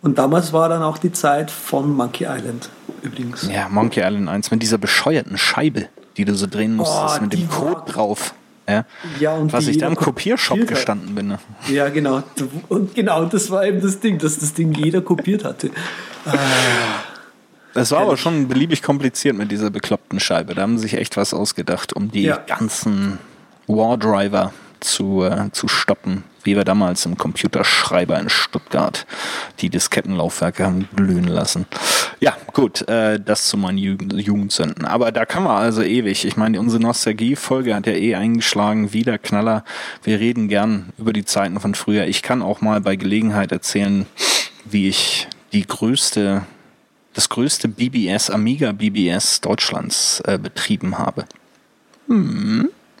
Und damals war dann auch die Zeit von Monkey Island übrigens. Ja, Monkey Island 1 mit dieser bescheuerten Scheibe, die du so drehen musstest Oh, mit dem war- Code drauf. Ja, Ja, und was ich da im Kopiershop hat. gestanden bin. Ne? Ja, genau. Und genau, das war eben das Ding, dass das Ding jeder kopiert hatte. Das war aber schon beliebig kompliziert mit dieser bekloppten Scheibe. Da haben sie sich echt was ausgedacht, um die Ja. ganzen War-Driver zu, äh, zu stoppen, wie wir damals im Computerschreiber in Stuttgart die Diskettenlaufwerke haben glühen lassen. Ja, gut, äh, das zu meinen Jugend Jugendsünden. Aber da kann man also ewig. Ich meine, unsere Nostalgie-Folge hat ja eh eingeschlagen, wieder Knaller. Wir reden gern über die Zeiten von früher. Ich kann auch mal bei Gelegenheit erzählen, wie ich die größte das größte BBS, Amiga BBS Deutschlands äh, betrieben habe.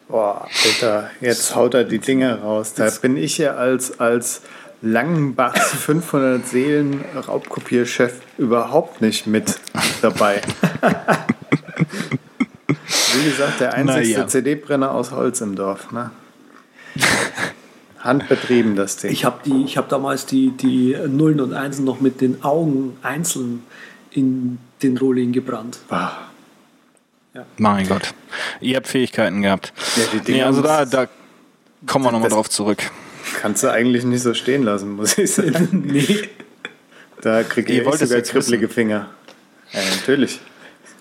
Boah, Alter, jetzt haut er die Dinge raus. Da bin ich ja als, als Langenbachs 500 Seelen Raubkopierchef überhaupt nicht mit dabei. Wie gesagt, der einzigste Naja. CD-Brenner aus Holz im Dorf. Ne? Handbetrieben das Ding. Ich habe die, ich habe damals die, die Nullen und Einsen noch mit den Augen einzeln in den Rohling gebrannt. Boah. Mein Gott. Ihr habt Fähigkeiten gehabt. Ja, die nee, also da, da kommen wir nochmal drauf zurück. Kannst du eigentlich nicht so stehen lassen, muss ich sagen. nee. Da kriege Ihr ich sogar kribbelige Finger. Ja, natürlich.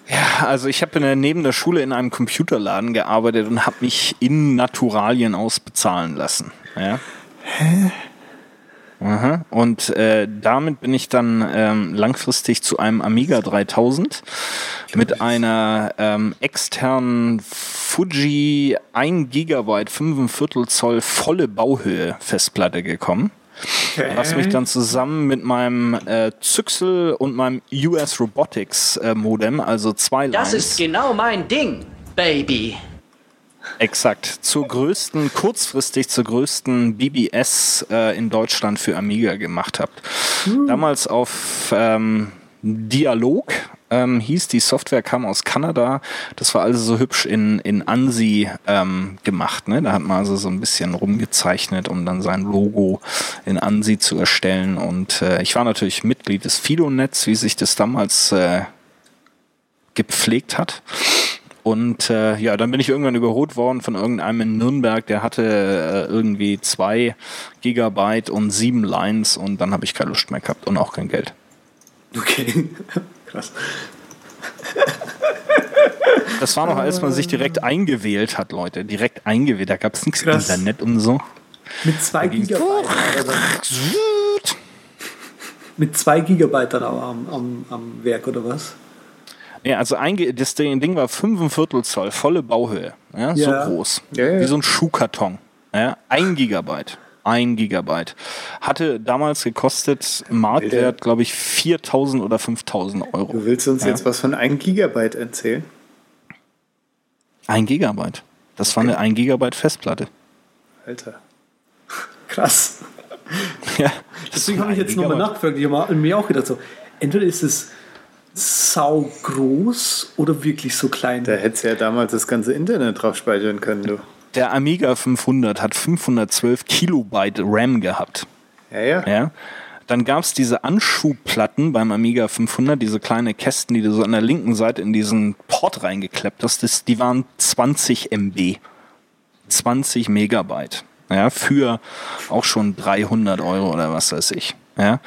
Ja, also ich habe neben der Schule in einem Computerladen gearbeitet und habe mich in Naturalien ausbezahlen lassen. Ja. Hä? Aha. Und äh, damit bin ich dann ähm, langfristig zu einem Amiga 3000 mit einer ähm, externen Fuji 1 GB 5 Zoll volle Bauhöhe Festplatte gekommen. Was mich dann zusammen mit meinem äh, Zyxel und meinem US Robotics äh, Modem, also zwei Das Lines, ist genau mein Ding, Baby. Exakt zur größten, kurzfristig zur größten BBS äh, in Deutschland für Amiga gemacht habt. Damals auf ähm, Dialog ähm, hieß die Software, kam aus Kanada. Das war also so hübsch in, in ANSI ähm, gemacht. Ne? Da hat man also so ein bisschen rumgezeichnet, um dann sein Logo in ANSI zu erstellen. Und äh, ich war natürlich Mitglied des Fido-Netz, wie sich das damals äh, gepflegt hat. Und äh, ja, dann bin ich irgendwann überholt worden von irgendeinem in Nürnberg, der hatte äh, irgendwie zwei Gigabyte und sieben Lines und dann habe ich keine Lust mehr gehabt und auch kein Geld. Okay. Krass. Das war noch, als man sich direkt eingewählt hat, Leute. Direkt eingewählt. Da gab es nichts Krass. Internet und so. Mit zwei Gigabyte. Mit zwei Gigabyte dann am, am, am Werk oder was? Ja, also einge das Ding war 5 Zoll, volle Bauhöhe. Ja, so Ja. groß. Ja. Wie so ein Schuhkarton. Ja, ein Gigabyte. Ein Gigabyte. Hatte damals gekostet, Marktwert, glaube ich, 4000 oder 5000 Euro. Du willst uns jetzt was von 1 Gigabyte erzählen? Ein Gigabyte. Das war eine 1 Gigabyte Festplatte. Alter. Krass. Ja, Deswegen habe ich jetzt nochmal nachgefragt. Ich habe mir auch gedacht, so, entweder ist es sau groß oder wirklich so klein. Da hättest du ja damals das ganze Internet drauf speichern können, du. Der Amiga 500 hat 512 Kilobyte RAM gehabt. Ja, ja. Ja. Dann gab es diese Anschubplatten beim Amiga 500, diese kleine Kästen, die du so an der linken Seite in diesen Port reingekleppt hast. Das, die waren 20 MB. 20 Megabyte. Ja, für auch schon 300 Euro oder was weiß ich. Ja.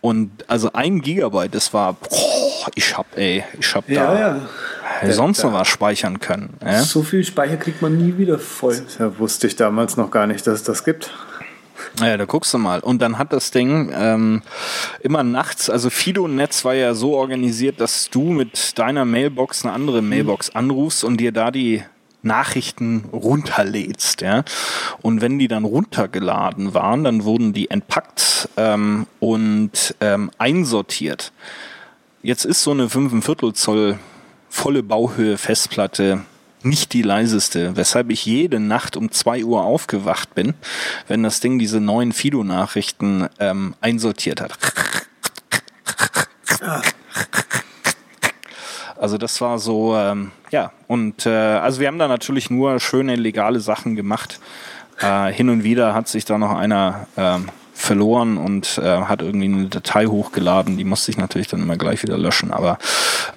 Und also ein Gigabyte, das war, boah, ich hab, ey, ich hab ja, da ja. sonst noch was speichern können. Ja? So viel Speicher kriegt man nie wieder voll. Da wusste ich damals noch gar nicht, dass es das gibt. Ja, da guckst du mal. Und dann hat das Ding ähm, immer nachts, also Fido-Netz war ja so organisiert, dass du mit deiner Mailbox eine andere Mailbox anrufst und dir da die Nachrichten runterlädst, ja. Und wenn die dann runtergeladen waren, dann wurden die entpackt ähm, und ähm, einsortiert. Jetzt ist so eine 5,25 Zoll volle Bauhöhe Festplatte nicht die leiseste, weshalb ich jede Nacht um 2 Uhr aufgewacht bin, wenn das Ding diese neuen Fido-Nachrichten ähm, einsortiert hat. Also das war so, ähm, ja, und äh, also wir haben da natürlich nur schöne legale Sachen gemacht. Äh, hin und wieder hat sich da noch einer ähm, verloren und äh, hat irgendwie eine Datei hochgeladen. Die musste ich natürlich dann immer gleich wieder löschen. Aber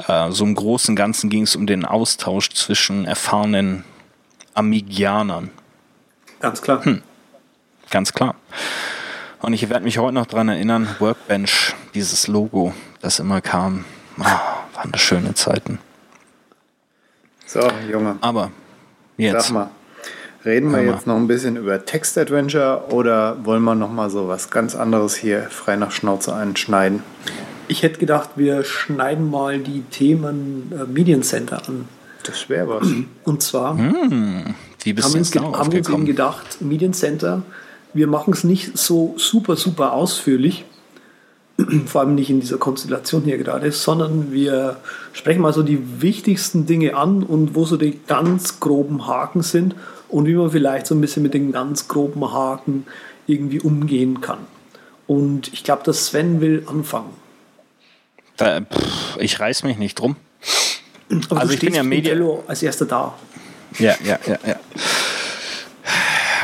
äh, so im Großen und Ganzen ging es um den Austausch zwischen erfahrenen Amigianern. Ganz klar. Ganz klar. Und ich werde mich heute noch daran erinnern, Workbench, dieses Logo, das immer kam. Ah, waren das schöne Zeiten. So, Junge, Aber jetzt. sag mal. Reden wir jetzt noch ein bisschen über Text-Adventure oder wollen wir noch mal so was ganz anderes hier frei nach Schnauze einschneiden? Ich hätte gedacht, wir schneiden mal die Themen äh, Mediencenter an. Das wäre was. Und zwar Wie bist haben uns, haben wir uns eben gedacht, Mediencenter, wir machen es nicht so super, super ausführlich, vor allem nicht in dieser Konstellation hier gerade, sondern wir sprechen mal so die wichtigsten Dinge an und wo so die ganz groben Haken sind und wie man vielleicht so ein bisschen mit den ganz groben Haken irgendwie umgehen kann. Und ich glaube, dass Sven will anfangen. Da, pff, ich reiß mich nicht drum. Aber Also ich bin ja Media- als erster da. Ja, ja, ja, ja.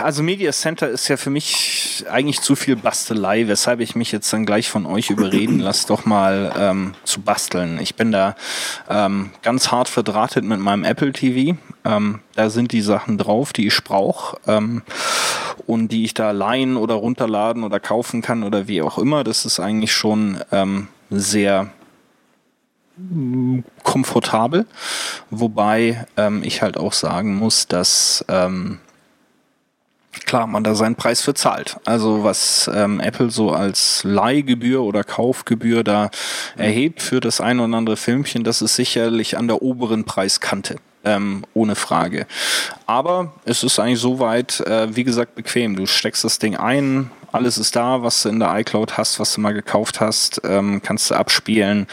Also Media Center ist ja für mich eigentlich zu viel Bastelei, weshalb ich mich jetzt dann gleich von euch überreden lasse, doch mal ähm, zu basteln. Ich bin da ähm, ganz hart verdrahtet mit meinem Apple TV. Ähm, da sind die Sachen drauf, die ich brauche ähm, und die ich da leihen oder runterladen oder kaufen kann oder wie auch immer. Das ist eigentlich schon ähm, sehr komfortabel, wobei ähm, ich halt auch sagen muss, dass ähm, klar man da seinen Preis für zahlt. Also was ähm, Apple so als Leihgebühr oder Kaufgebühr da erhebt für das ein oder andere Filmchen, das ist sicherlich an der oberen Preiskante. Ähm, ohne Frage. Aber es ist eigentlich soweit, äh, wie gesagt, bequem. Du steckst das Ding ein, alles ist da, was du in der iCloud hast, was du mal gekauft hast, ähm, kannst du abspielen,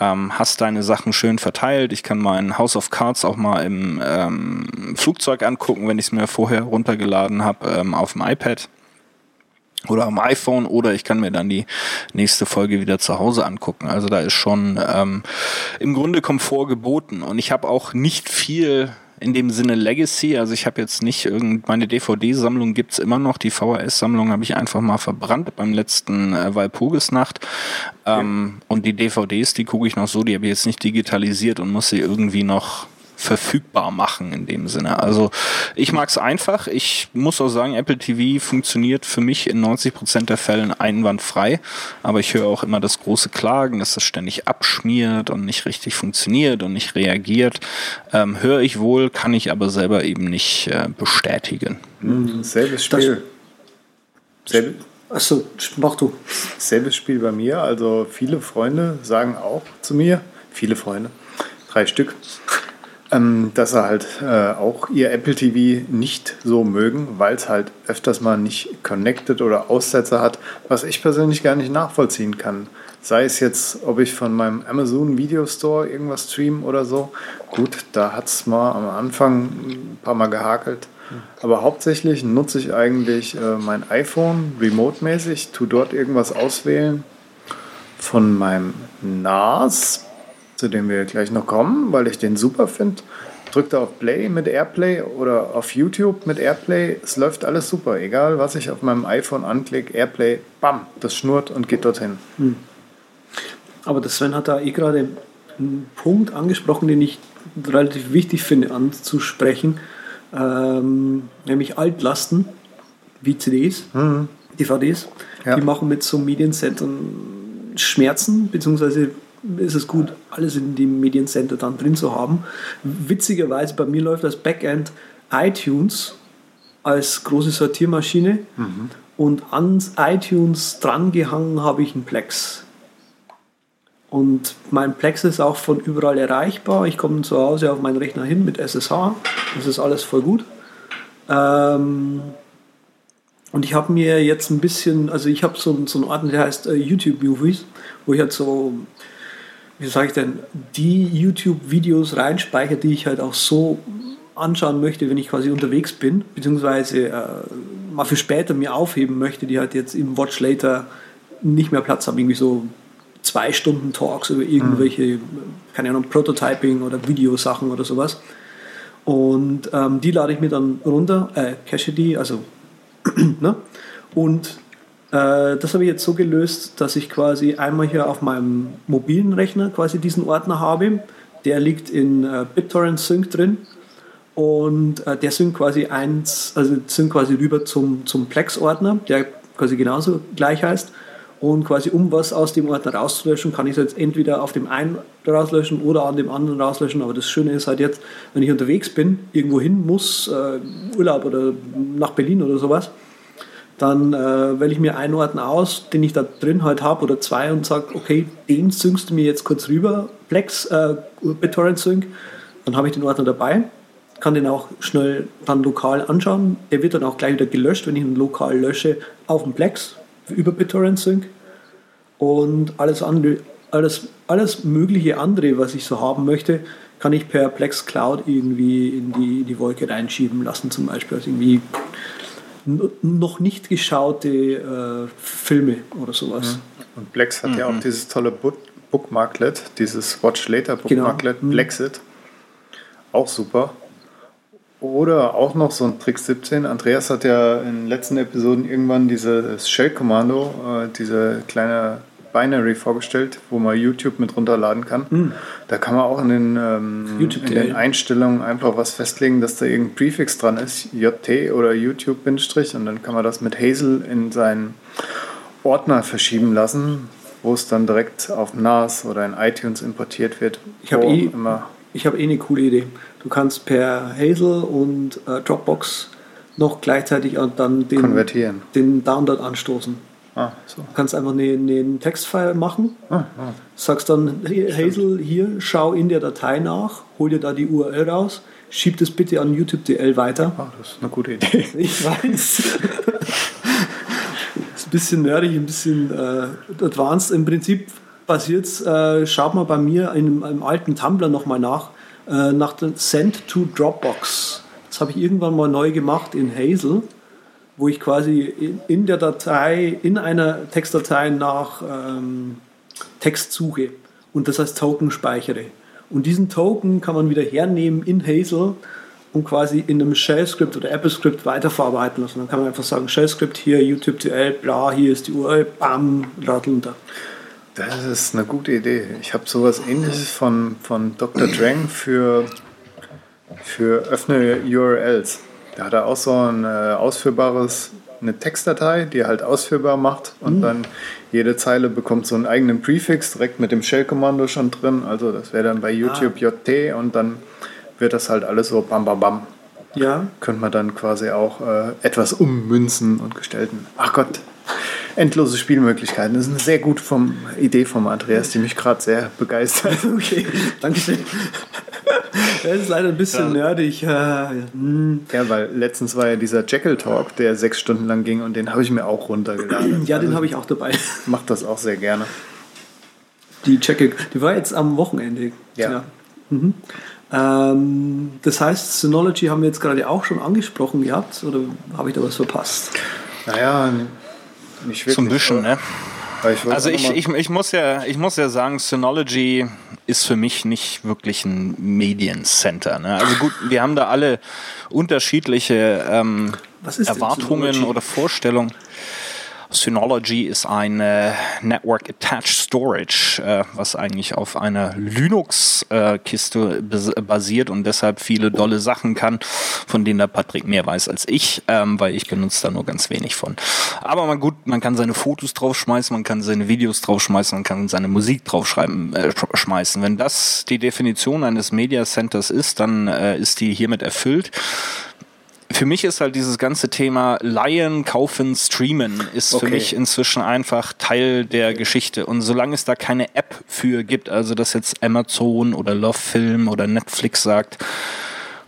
ähm, hast deine Sachen schön verteilt. Ich kann mein House of Cards auch mal im ähm, Flugzeug angucken, wenn ich es mir vorher runtergeladen habe ähm, auf dem iPad oder am iPhone oder ich kann mir dann die nächste Folge wieder zu Hause angucken. Also da ist schon ähm, im Grunde Komfort geboten und ich habe auch nicht viel in dem Sinne Legacy. Also ich habe jetzt nicht irgend meine DVD-Sammlung gibt's immer noch. Die VHS-Sammlung habe ich einfach mal verbrannt beim letzten äh, Walpurgisnacht. Ähm, und die DVDs, die gucke ich noch so, die habe ich jetzt nicht digitalisiert und muss sie irgendwie noch verfügbar machen in dem Sinne. Also ich mag es einfach. Ich muss auch sagen, Apple TV funktioniert für mich in 90 Prozent der Fällen einwandfrei. Aber ich höre auch immer das große Klagen, dass das ständig abschmiert und nicht richtig funktioniert und nicht reagiert. Ähm, höre ich wohl, kann ich aber selber eben nicht äh, bestätigen. Selbes Spiel. Selbe, Achso, mach du. selbes Spiel bei mir. Also viele Freunde sagen auch zu mir, viele Freunde, drei Stück, ähm, dass sie halt äh, auch ihr Apple TV nicht so mögen, weil es halt öfters mal nicht connected oder Aussetzer hat, was ich persönlich gar nicht nachvollziehen kann. Sei es jetzt, ob ich von meinem Amazon Video Store irgendwas stream oder so. Gut, da hat es mal am Anfang ein paar Mal gehakelt. Aber hauptsächlich nutze ich eigentlich äh, mein iPhone remote-mäßig, tu dort irgendwas auswählen von meinem NAS, zu dem wir gleich noch kommen, weil ich den super finde. Drückt auf Play mit Airplay oder auf YouTube mit Airplay. Es läuft alles super. Egal, was ich auf meinem iPhone anklicke, Airplay, bam, das schnurrt und geht dorthin. Aber der Sven hat da eh gerade einen Punkt angesprochen, den ich relativ wichtig finde anzusprechen, ähm, nämlich Altlasten wie CDs, DVDs. Ja. Die machen mit so Mediencentern Schmerzen, beziehungsweise ist es gut, alles in dem Mediencenter dann drin zu haben. Witzigerweise bei mir läuft das Backend iTunes als große Sortiermaschine und ans iTunes drangehangen habe ich einen Plex. Und mein Plex ist auch von überall erreichbar. Ich komme zu Hause auf meinen Rechner hin mit SSH. Das ist alles voll gut. Ähm, und ich habe mir jetzt ein bisschen, also ich habe so, so einen Ordner, der heißt äh, YouTube Movies, wo ich halt so, wie sage ich denn, die YouTube-Videos reinspeichere, die ich halt auch so anschauen möchte, wenn ich quasi unterwegs bin, beziehungsweise äh, mal für später mir aufheben möchte, die halt jetzt im Watch Later nicht mehr Platz haben, irgendwie so zwei Stunden Talks über irgendwelche, keine Ahnung, Prototyping oder Videosachen oder sowas. Und ähm, die lade ich mir dann runter, äh, cache die, also, ne? Und das habe ich jetzt so gelöst, dass ich quasi einmal hier auf meinem mobilen Rechner quasi diesen Ordner habe. Der liegt in äh, BitTorrent Sync drin. Und äh, der synkt quasi eins, also synkt quasi rüber zum, zum Plex-Ordner, der quasi genauso gleich heißt. Und quasi um was aus dem Ordner rauszulöschen, kann ich es jetzt entweder auf dem einen rauslöschen oder an dem anderen rauslöschen. Aber das Schöne ist halt jetzt, wenn ich unterwegs bin, irgendwo hin muss, äh, Urlaub oder nach Berlin oder sowas, dann äh, wähle ich mir einen Ordner aus, den ich da drin halt habe oder zwei und sage, okay, den synkst du mir jetzt kurz rüber, Plex, äh, BitTorrent Sync, dann habe ich den Ordner dabei, kann den auch schnell dann lokal anschauen. Der wird dann auch gleich wieder gelöscht, wenn ich ihn lokal lösche, auf dem Plex über BitTorrent Sync. Und alles andere, alles, alles mögliche andere, was ich so haben möchte, kann ich per Plex Cloud irgendwie in die, in die Wolke reinschieben lassen, zum Beispiel. Also irgendwie noch nicht geschaute äh, Filme oder sowas. Und Plex hat mhm. ja auch dieses tolle Book Bookmarklet, dieses Watch Later Bookmarklet, genau. Plexit. Auch super. Oder auch noch so ein Trick 17. Andreas hat ja in den letzten Episoden irgendwann dieses Shell-Kommando, äh, diese kleine Binary vorgestellt, wo man YouTube mit runterladen kann. Mhm. Da kann man auch in den, ähm, in den Einstellungen einfach was festlegen, dass da irgendein Prefix dran ist, JT oder YouTube Bindestrich, und dann kann man das mit Hazel in seinen Ordner verschieben lassen, wo es dann direkt auf NAS oder in iTunes importiert wird. Ich habe eh, hab eh eine coole Idee. Du kannst per Hazel und äh, Dropbox noch gleichzeitig dann den, den Download anstoßen. Ah, so. Du kannst einfach einen, einen Textfile machen, ah, ah. sagst dann, Hazel, hier, schau in der Datei nach, hol dir da die URL raus, schieb das bitte an YouTube.dl weiter. Ah, das ist eine gute Idee. Ich weiß. ist ein bisschen nerdig, ein bisschen äh, advanced. Im Prinzip passiert es, äh, schaut mal bei mir in einem alten Tumblr nochmal nach, äh, nach dem Send to Dropbox. Das habe ich irgendwann mal neu gemacht in Hazel wo ich quasi in der Datei, in einer Textdatei nach ähm, Text suche und das als Token speichere. Und diesen Token kann man wieder hernehmen in Hazel und quasi in einem Shell-Script oder Apple-Script weiterverarbeiten lassen. Dann kann man einfach sagen, Shell-Script hier, YouTube.dl, bla, hier ist die URL, bam, lad runter. Das ist eine gute Idee. Ich habe sowas ähnliches von, von Dr. Drang für, für öffne URLs. Da hat er auch so ein äh, ausführbares, eine Textdatei, die er halt ausführbar macht und mhm. dann jede Zeile bekommt so einen eigenen Prefix direkt mit dem Shell-Kommando schon drin. Also das wäre dann bei YouTube ah. JT und dann wird das halt alles so bam bam bam. Ja. Könnte man dann quasi auch äh, etwas ummünzen und gestalten. Ach Gott, endlose Spielmöglichkeiten. Das ist eine sehr gute vom, Idee von Andreas, die mich gerade sehr begeistert. Okay, danke schön. Das ist leider ein bisschen ja. nerdig. Hm. Ja, weil letztens war ja dieser Jekyll Talk, der sechs Stunden lang ging und den habe ich mir auch runtergeladen. Ja, den also habe ich auch dabei. Macht das auch sehr gerne. Die Jekyll, die war jetzt am Wochenende. Ja. ja. Mhm. Ähm, das heißt, Synology haben wir jetzt gerade auch schon angesprochen gehabt oder habe ich da was verpasst? Naja, nicht wirklich. So ein bisschen, ne? Ich also ich, ich, ich, muss ja, ich muss ja sagen, Synology ist für mich nicht wirklich ein Mediencenter. Ne? Also gut, wir haben da alle unterschiedliche ähm, Erwartungen oder Vorstellungen. Synology ist ein äh, Network Attached Storage, äh, was eigentlich auf einer Linux-Kiste äh, basiert und deshalb viele dolle Sachen kann, von denen der Patrick mehr weiß als ich, ähm, weil ich benutze da nur ganz wenig von. Aber man gut, man kann seine Fotos draufschmeißen, man kann seine Videos draufschmeißen, man kann seine Musik draufschreiben, äh, schmeißen. Wenn das die Definition eines Media Centers ist, dann äh, ist die hiermit erfüllt für mich ist halt dieses ganze Thema Leihen, Kaufen, Streamen ist okay. für mich inzwischen einfach Teil der Geschichte. Und solange es da keine App für gibt, also dass jetzt Amazon oder Love Film oder Netflix sagt,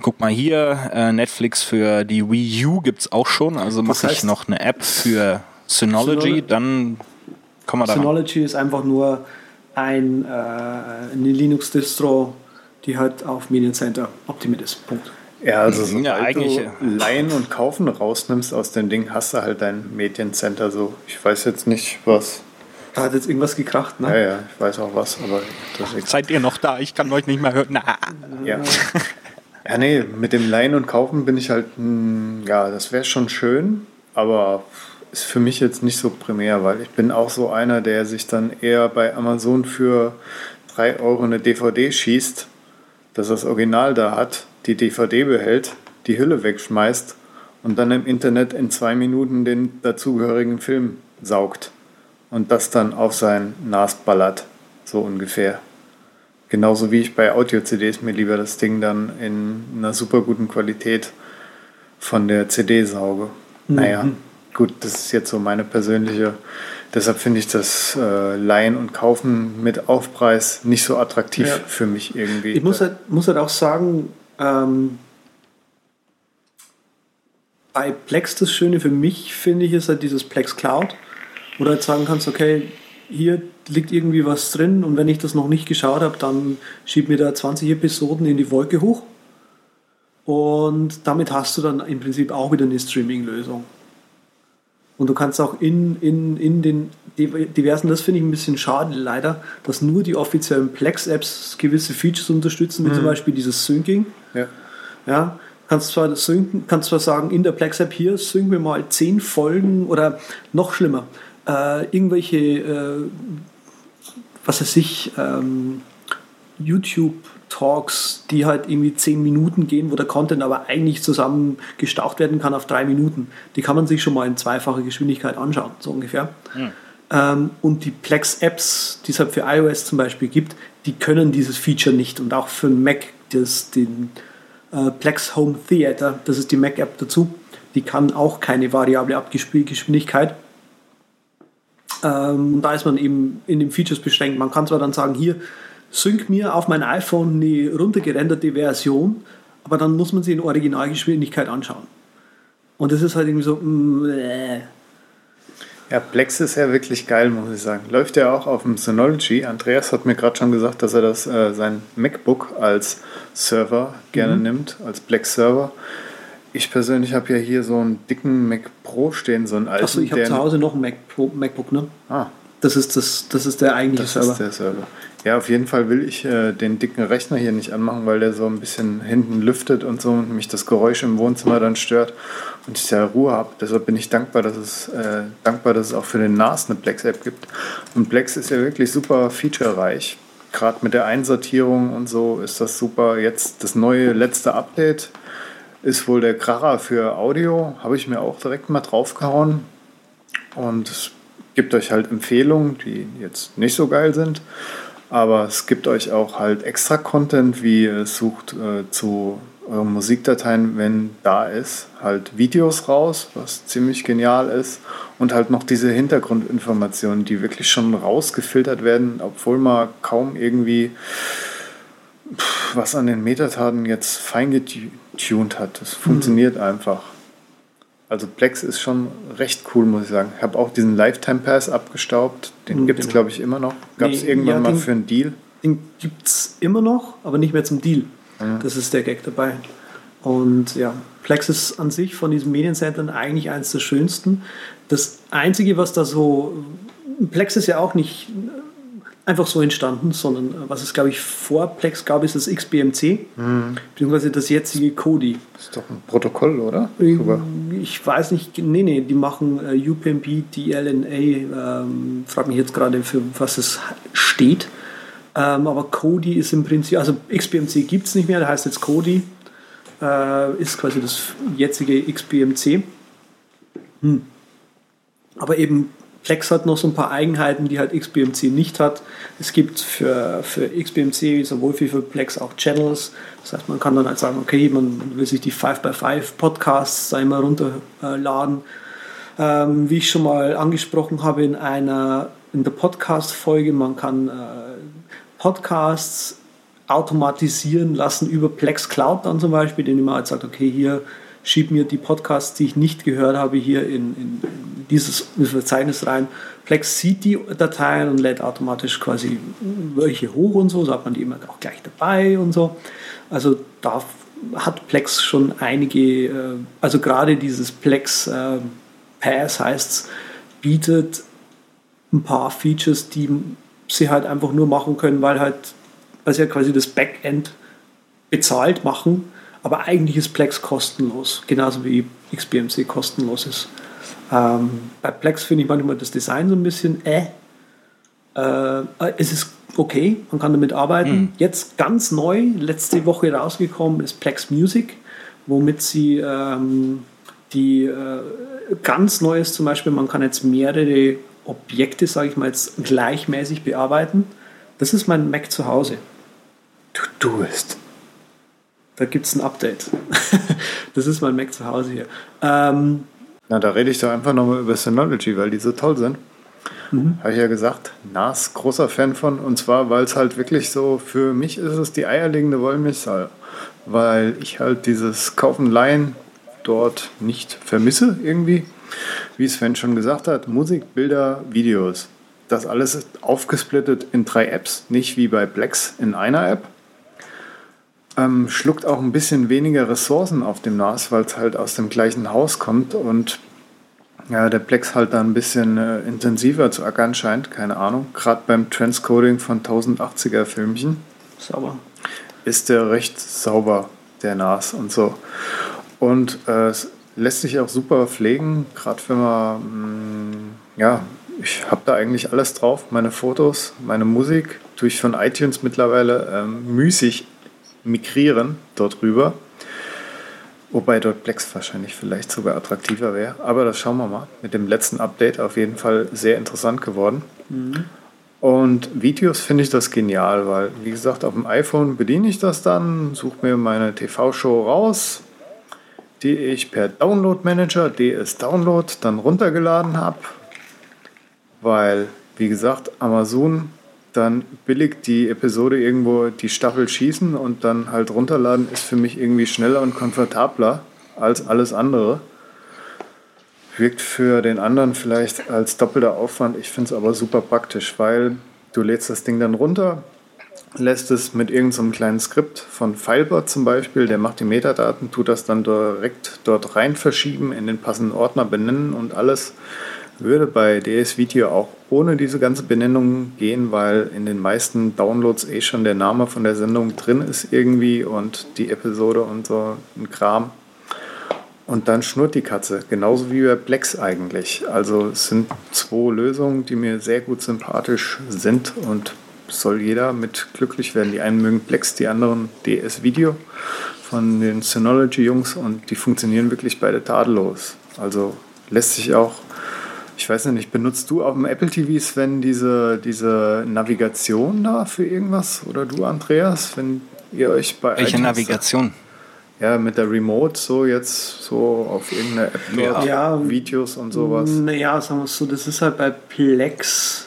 guck mal hier, äh, Netflix für die Wii U gibt's auch schon, also mache ich noch eine App für Synology, Synology dann kommen wir da Synology ist einfach nur ein, äh, eine Linux-Distro, die halt auf Mediencenter optimiert ist. Punkt. Ja, also sobald ja, eigentlich, du Leihen und Kaufen rausnimmst aus dem Ding, hast du halt dein Mediencenter so. Ich weiß jetzt nicht, was. Da hat jetzt irgendwas gekracht, ne? Ja, ja, ich weiß auch was, aber Seid ihr noch da? Ich kann euch nicht mehr hören. Na. Ja. ja, nee, mit dem Leihen und Kaufen bin ich halt, mh, hm, ja, das wäre schon schön, aber ist für mich jetzt nicht so primär, weil ich bin auch so einer, der sich dann eher bei Amazon für 3 Euro eine DVD schießt, dass das Original da hat die DVD behält, die Hülle wegschmeißt und dann im Internet in zwei Minuten den dazugehörigen Film saugt und das dann auf sein NAS ballert, so ungefähr. Genauso wie ich bei Audio-CDs mir lieber das Ding dann in einer super guten Qualität von der CD sauge. Naja, gut, das ist jetzt so meine persönliche. Deshalb finde ich das äh, Leihen und Kaufen mit Aufpreis nicht so attraktiv Ja. für mich irgendwie. Ich muss halt, muss halt auch sagen, ähm, bei Plex das Schöne für mich, finde ich, ist halt dieses Plex Cloud, wo du halt sagen kannst, okay, hier liegt irgendwie was drin und wenn ich das noch nicht geschaut habe, dann schieb mir da 20 Episoden in die Wolke hoch und damit hast du dann im Prinzip auch wieder eine Streaming-Lösung. Und du kannst auch in, in, in den diversen, das finde ich ein bisschen schade leider, dass nur die offiziellen Plex-Apps gewisse Features unterstützen, wie zum Beispiel dieses Syncing. ja. Ja, kannst zwar synken, kannst zwar sagen, in der Plex-App hier sync mir mal zehn Folgen oder noch schlimmer, äh, irgendwelche, äh, was weiß ich, ähm, YouTube-Talks, die halt irgendwie zehn Minuten gehen, wo der Content aber eigentlich zusammen gestaucht werden kann auf drei Minuten. Die kann man sich schon mal in zweifacher Geschwindigkeit anschauen, so ungefähr. Ähm, und die Plex-Apps, die es halt für iOS zum Beispiel gibt, die können dieses Feature nicht. Und auch für Mac, das, den äh, Plex Home Theater, das ist die Mac-App dazu, die kann auch keine variable Abgespielgeschwindigkeit. Ähm, und da ist man eben in den Features beschränkt. Man kann zwar dann sagen, hier, sync mir auf mein iPhone eine runtergerenderte Version, aber dann muss man sie in Originalgeschwindigkeit anschauen. Und das ist halt irgendwie so, mm, äh. Ja, Plex ist ja wirklich geil, muss ich sagen. Läuft ja auch auf dem Synology. Andreas hat mir gerade schon gesagt, dass er das äh, sein MacBook als Server gerne Mhm. nimmt, als Plex-Server. Ich persönlich habe ja hier so einen dicken Mac Pro stehen, so einen alten. Achso, ich habe zu Hause noch ein Mac Pro, MacBook, ne? Ah, Das ist, das, das ist der eigentliche das Server. ist der Server. Ja, auf jeden Fall will ich äh, den dicken Rechner hier nicht anmachen, weil der so ein bisschen hinten lüftet und so und mich das Geräusch im Wohnzimmer dann stört und ich ja Ruhe habe. Deshalb bin ich dankbar, dass es äh, dankbar, dass es auch für den NAS eine Plex-App gibt. Und Plex ist ja wirklich super featurereich. Gerade mit der Einsortierung und so ist das super. Jetzt das neue letzte Update ist wohl der Kracher für Audio. Habe ich mir auch direkt mal draufgehauen. Und es gibt euch halt Empfehlungen, die jetzt nicht so geil sind. Aber es gibt euch auch halt extra Content, wie äh, sucht äh, zu euren Musikdateien, wenn da ist, halt Videos raus, was ziemlich genial ist. Und halt noch diese Hintergrundinformationen, die wirklich schon rausgefiltert werden, obwohl man kaum irgendwie was an den Metadaten jetzt fein getuned hat. Das funktioniert einfach. Also Plex ist schon recht cool, muss ich sagen. Ich habe auch diesen Lifetime Pass abgestaubt. Den Mhm, gibt es, genau. glaube ich, immer noch. Gab es Nee, irgendwann ja, mal den- für einen Deal. Den gibt es immer noch, aber nicht mehr zum Deal. Das ist der Gag dabei. Und ja, Plex ist an sich von diesen Mediencentern eigentlich eines der schönsten. Das Einzige, was da so. Plex ist ja auch nicht einfach so entstanden, sondern äh, was es, glaube ich, vor Plex gab, ist das XBMC, beziehungsweise das jetzige Kodi. Das ist doch ein Protokoll, oder? Ähm, Sogar. Ich weiß nicht, nee, nee, die machen äh, UPnP, DLNA, ähm, frag mich jetzt gerade, für was es steht. Ähm, aber Kodi ist im Prinzip, also XBMC gibt es nicht mehr, der heißt jetzt Kodi, äh, ist quasi das jetzige XBMC. Hm. Aber eben Plex hat noch so ein paar Eigenheiten, die halt XBMC nicht hat. Es gibt für, für XBMC sowohl wie für Plex auch Channels. Das heißt, man kann dann halt sagen, okay, man will sich die 5x5 Podcasts einmal runterladen. Ähm, wie ich schon mal angesprochen habe in einer in der Podcast-Folge, man kann äh, Podcasts automatisieren lassen über Plex Cloud dann zum Beispiel, indem man halt sagt, okay, hier schieb mir die Podcasts, die ich nicht gehört habe, hier in, in, dieses Verzeichnis rein. Plex sieht die Dateien und lädt automatisch quasi welche hoch und so, so hat man die immer auch gleich dabei und so. Also da hat Plex schon einige, äh, also gerade dieses Plex äh, Pass heißt es, bietet ein paar Features, die sie halt einfach nur machen können, weil halt, weil sie ja quasi das Backend bezahlt machen, aber eigentlich ist Plex kostenlos, genauso wie XBMC kostenlos ist. Ähm, bei Plex finde ich manchmal das Design so ein bisschen äh. äh es ist okay, man kann damit arbeiten. Jetzt ganz neu, letzte Woche rausgekommen ist Plex Music, womit sie ähm, die äh, ganz neu ist zum Beispiel, man kann jetzt mehrere Objekte, sage ich mal, jetzt gleichmäßig bearbeiten. Das ist mein Mac zu Hause. Du tust. Da gibt es ein Update. das ist mein Mac zu Hause hier. Ähm, Na, da rede ich doch einfach nochmal über Synology, weil die so toll sind. Habe ich ja gesagt, NAS, großer Fan von. Und zwar, weil es halt wirklich so, für mich ist es die eierlegende Wollmilchsau. Weil ich halt dieses Kaufen, Leihen dort nicht vermisse irgendwie. Wie Sven schon gesagt hat, Musik, Bilder, Videos. Das alles ist aufgesplittet in drei Apps, nicht wie bei Plex in einer App. Ähm, schluckt auch ein bisschen weniger Ressourcen auf dem NAS, weil es halt aus dem gleichen Haus kommt und ja, der Plex halt da ein bisschen äh, intensiver zu ackern scheint, keine Ahnung. Gerade beim Transcoding von 1080er Filmchen sauber. ist der recht sauber, der NAS und so. Und äh, es lässt sich auch super pflegen, gerade wenn man, mh, ja, ich habe da eigentlich alles drauf. Meine Fotos, meine Musik, tue ich von iTunes mittlerweile ähm, müßig migrieren dort rüber. Wobei dort Plex wahrscheinlich vielleicht sogar attraktiver wäre. Aber das schauen wir mal. Mit dem letzten Update auf jeden Fall sehr interessant geworden. Und Videos finde ich das genial, weil, wie gesagt, auf dem iPhone bediene ich das dann, suche mir meine TV-Show raus, die ich per Download Manager, DS Download, dann runtergeladen habe. Weil, wie gesagt, Amazon dann billig die Episode irgendwo die Staffel schießen und dann halt runterladen ist für mich irgendwie schneller und komfortabler als alles andere. Wirkt für den anderen vielleicht als doppelter Aufwand. Ich finde es aber super praktisch, weil du lädst das Ding dann runter, lässt es mit irgendeinem kleinen Skript von Filebot zum Beispiel, der macht die Metadaten, tut das dann direkt dort rein verschieben, in den passenden Ordner benennen und alles würde bei DS Video auch ohne diese ganze Benennung gehen, weil in den meisten Downloads eh schon der Name von der Sendung drin ist irgendwie und die Episode und so ein Kram. Und dann schnurrt die Katze, genauso wie bei Plex eigentlich. Also es sind zwei Lösungen, die mir sehr gut sympathisch sind und soll jeder mit glücklich werden. Die einen mögen Plex, die anderen DS Video von den Synology-Jungs und die funktionieren wirklich beide tadellos. Also lässt sich auch ich weiß nicht, benutzt du auf dem Apple TV, Sven, diese, diese Navigation da für irgendwas? Oder du, Andreas, wenn ihr euch bei. Welche iTunes- Navigation? Ja, mit der Remote so jetzt so auf irgendeine App dort, Ja. Videos und sowas. Naja, sagen wir es so, das ist halt bei Plex.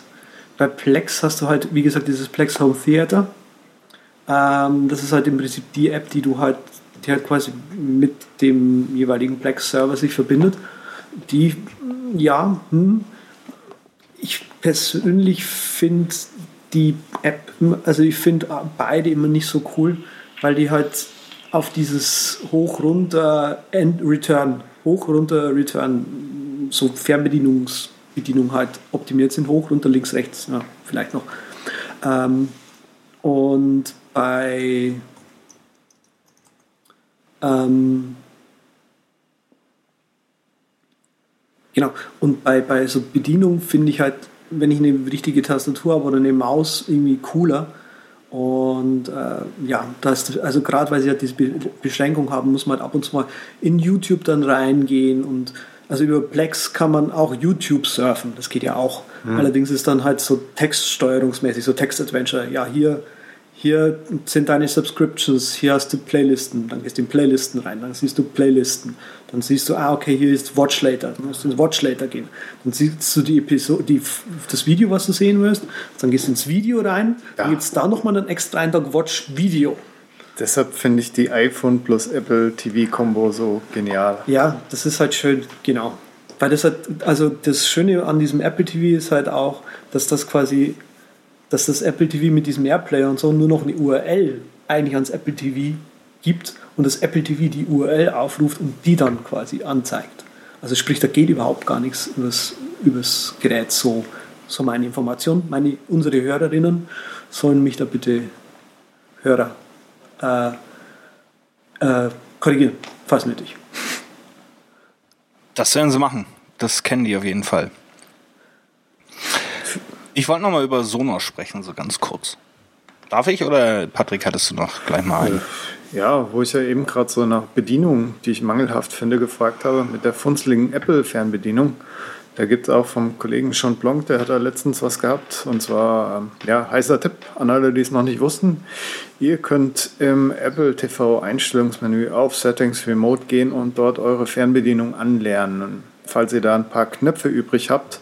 Bei Plex hast du halt, wie gesagt, dieses Plex Home Theater. Ähm, das ist halt im Prinzip die App, die du halt, die halt quasi mit dem jeweiligen Plex-Server sich verbindet. Die, ja, hm, ich persönlich finde die App, also ich finde beide immer nicht so cool, weil die halt auf dieses Hoch, runter, End, Return, Hoch, runter, Return, so Fernbedienungsbedienung halt optimiert sind. Hoch, runter, links, rechts, ja, vielleicht noch. Ähm, und bei ähm, Genau. Und bei, bei so Bedienung finde ich halt, wenn ich eine richtige Tastatur habe oder eine Maus, irgendwie cooler. Und äh, ja, das, also gerade weil sie halt diese Be Beschränkung haben, muss man halt ab und zu mal in YouTube dann reingehen. Und also über Plex kann man auch YouTube surfen, das geht ja auch. Allerdings ist dann halt so textsteuerungsmäßig, so Text-Adventure. Ja, hier, hier sind deine Subscriptions, hier hast du Playlisten, dann gehst du in Playlisten rein, dann siehst du Playlisten, dann siehst du, ah, okay, hier ist Watch Later, dann musst du ins Watch Later gehen. Dann siehst du die Episode, die, das Video, was du sehen wirst, dann gehst du ins Video rein, dann Ja. gibt es da nochmal einen extra Eintrag Watch Video. Deshalb finde ich die iPhone plus Apple TV-Kombo so genial. Ja, das ist halt schön, genau. Weil das halt, also das Schöne an diesem Apple TV ist halt auch, dass das quasi, dass das Apple TV mit diesem Airplayer und so nur noch eine URL eigentlich ans Apple TV gibt und das Apple TV die URL aufruft und die dann quasi anzeigt. Also sprich, da geht überhaupt gar nichts übers, übers Gerät so, so meine Information. Meine, unsere Hörerinnen sollen mich da bitte Hörer äh, äh, korrigieren, falls nötig. Das werden sie machen. Das kennen die auf jeden Fall. Ich wollte noch mal über Sonos sprechen, so ganz kurz. Darf ich oder Patrick, hattest du noch gleich mal einen? Ja, wo ich ja eben gerade so nach Bedienung, die ich mangelhaft finde, gefragt habe, mit der funzligen Apple-Fernbedienung. Da gibt es auch vom Kollegen Sean Blanc, der hat da letztens was gehabt. Und zwar, ähm, ja, heißer Tipp an alle, die es noch nicht wussten. Ihr könnt im Apple TV Einstellungsmenü auf Settings Remote gehen und dort eure Fernbedienung anlernen. Falls ihr da ein paar Knöpfe übrig habt,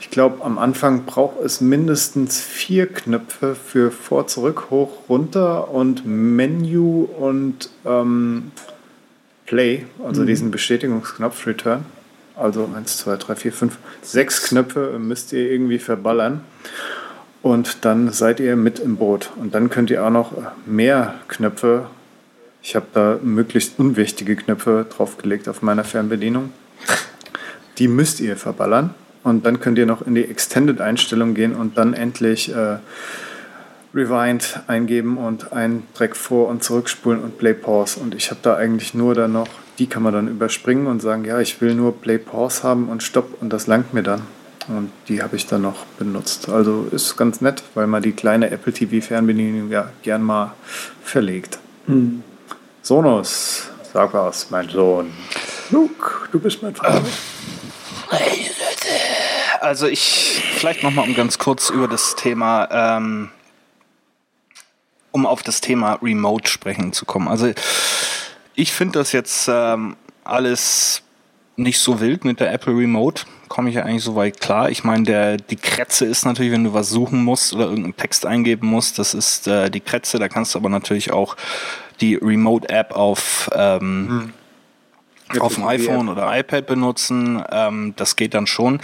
ich glaube, am Anfang braucht es mindestens vier Knöpfe für vor, zurück, hoch, runter und Menü und ähm, Play, also mhm. diesen Bestätigungsknopf Return. Also 1, 2, 3, 4, 5, 6 Knöpfe müsst ihr irgendwie verballern. Und dann seid ihr mit im Boot. Und dann könnt ihr auch noch mehr Knöpfe. Ich habe da möglichst unwichtige Knöpfe draufgelegt auf meiner Fernbedienung. Die müsst ihr verballern. Und dann könnt ihr noch in die Extended-Einstellung gehen und dann endlich äh, Rewind eingeben und einen Track vor- und zurückspulen und Play Pause. Und ich habe da eigentlich nur dann noch, die kann man dann überspringen und sagen, ja, ich will nur Play Pause haben und Stopp und das langt mir dann. Und die habe ich dann noch benutzt. Also ist ganz nett, weil man die kleine Apple TV Fernbedienung ja gern mal verlegt. Mhm. Sonos, sag was, mein Sohn. Luke, du bist mein Vater. Also ich, vielleicht nochmal um ganz kurz über das Thema, ähm, um auf das Thema Remote sprechen zu kommen. Also ich finde das jetzt ähm, alles nicht so wild mit der Apple Remote. Komme ich ja eigentlich so weit klar. Ich meine, der die Kretze ist natürlich, wenn du was suchen musst oder irgendeinen Text eingeben musst, das ist äh, die Kretze. Da kannst du aber natürlich auch die Remote App auf ähm, hm auf dem iPhone oder iPad benutzen. Ähm, das geht dann schon.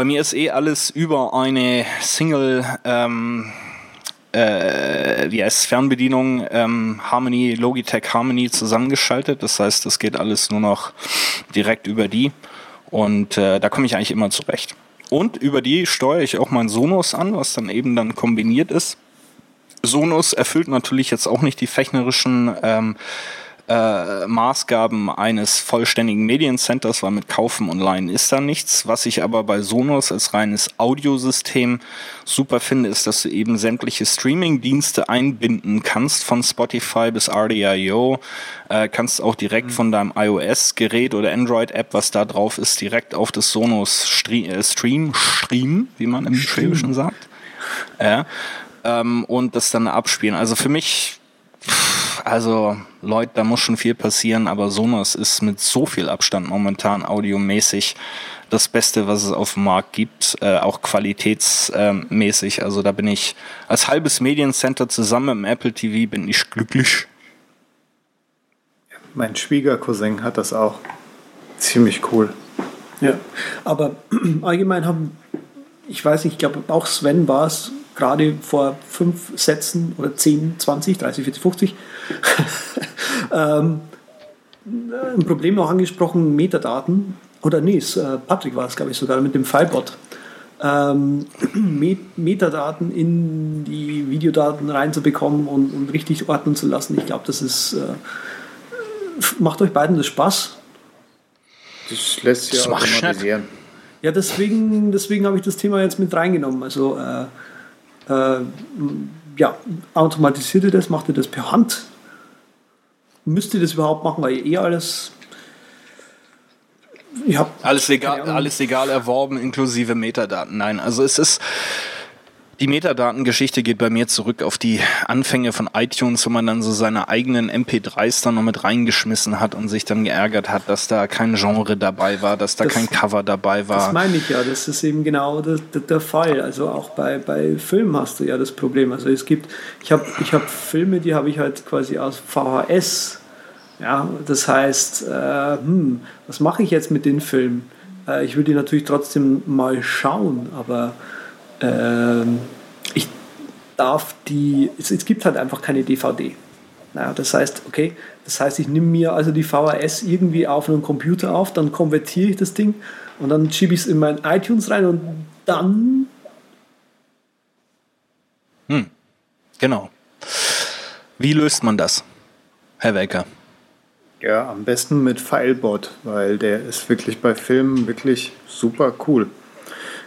Bei mir ist eh alles über eine Single ähm, äh, wie heißt Fernbedienung ähm, Harmony, Logitech Harmony zusammengeschaltet. Das heißt, das geht alles nur noch direkt über die. Und äh, da komme ich eigentlich immer zurecht. Und über die steuere ich auch mein Sonos an, was dann eben dann kombiniert ist. Sonos erfüllt natürlich jetzt auch nicht die fechnerischen ähm, äh, Maßgaben eines vollständigen Mediencenters, weil mit Kaufen online ist da nichts. Was ich aber bei Sonos als reines Audiosystem super finde, ist, dass du eben sämtliche Streaming-Dienste einbinden kannst, von Spotify bis RDIO. Äh, kannst auch direkt mhm. von deinem iOS-Gerät oder Android-App, was da drauf ist, direkt auf das Sonos Stream, äh, Stream, Stream wie man im Schwäbischen sagt. Ja. Ähm, und das dann abspielen. Also für mich also Leute, da muss schon viel passieren, aber Sonos ist mit so viel Abstand momentan audiomäßig das Beste, was es auf dem Markt gibt, äh, auch qualitätsmäßig. also da bin ich als halbes Mediencenter zusammen im Apple TV bin ich glücklich. Mein Schwiegercousin hat das auch. Ziemlich cool. Ja, aber allgemein haben, ich weiß nicht, ich glaube auch Sven war es, gerade vor fünf Sätzen oder 10, 20, 30, 40, 50 ähm, ein Problem noch angesprochen, Metadaten. Oder nee, äh, Patrick war es, glaube ich, sogar mit dem Filebot. Ähm, Metadaten in die Videodaten reinzubekommen und, und richtig ordnen zu lassen. Ich glaube, das ist. Äh, macht euch beiden das Spaß? Das lässt sich ja automatisieren. Ja, deswegen, deswegen habe ich das Thema jetzt mit reingenommen. Also, äh, äh, ja, automatisiert ihr das, macht ihr das per Hand? Müsst ihr das überhaupt machen, weil ihr eh alles alles legal, alles legal erworben, inklusive Metadaten. Nein, also es ist die Metadatengeschichte geht bei mir zurück auf die Anfänge von iTunes, wo man dann so seine eigenen MP3s dann noch mit reingeschmissen hat und sich dann geärgert hat, dass da kein Genre dabei war, dass da das, kein Cover dabei war. Das meine ich ja, das ist eben genau der, der Fall. Also auch bei, bei Filmen hast du ja das Problem. Also es gibt, ich habe ich hab Filme, die habe ich halt quasi aus VHS. Ja, das heißt, äh, hm, was mache ich jetzt mit den Filmen? Äh, ich will die natürlich trotzdem mal schauen, aber ich darf die, es, es, gibt halt einfach keine DVD. Naja, das heißt, okay, das heißt, ich nehme mir also die VHS irgendwie auf einen Computer auf, dann konvertiere ich das Ding und dann schiebe ich es in mein iTunes rein und dann. Hm, genau. Wie löst man das, Herr Welker? Ja, am besten mit Filebot, weil der ist wirklich bei Filmen wirklich super cool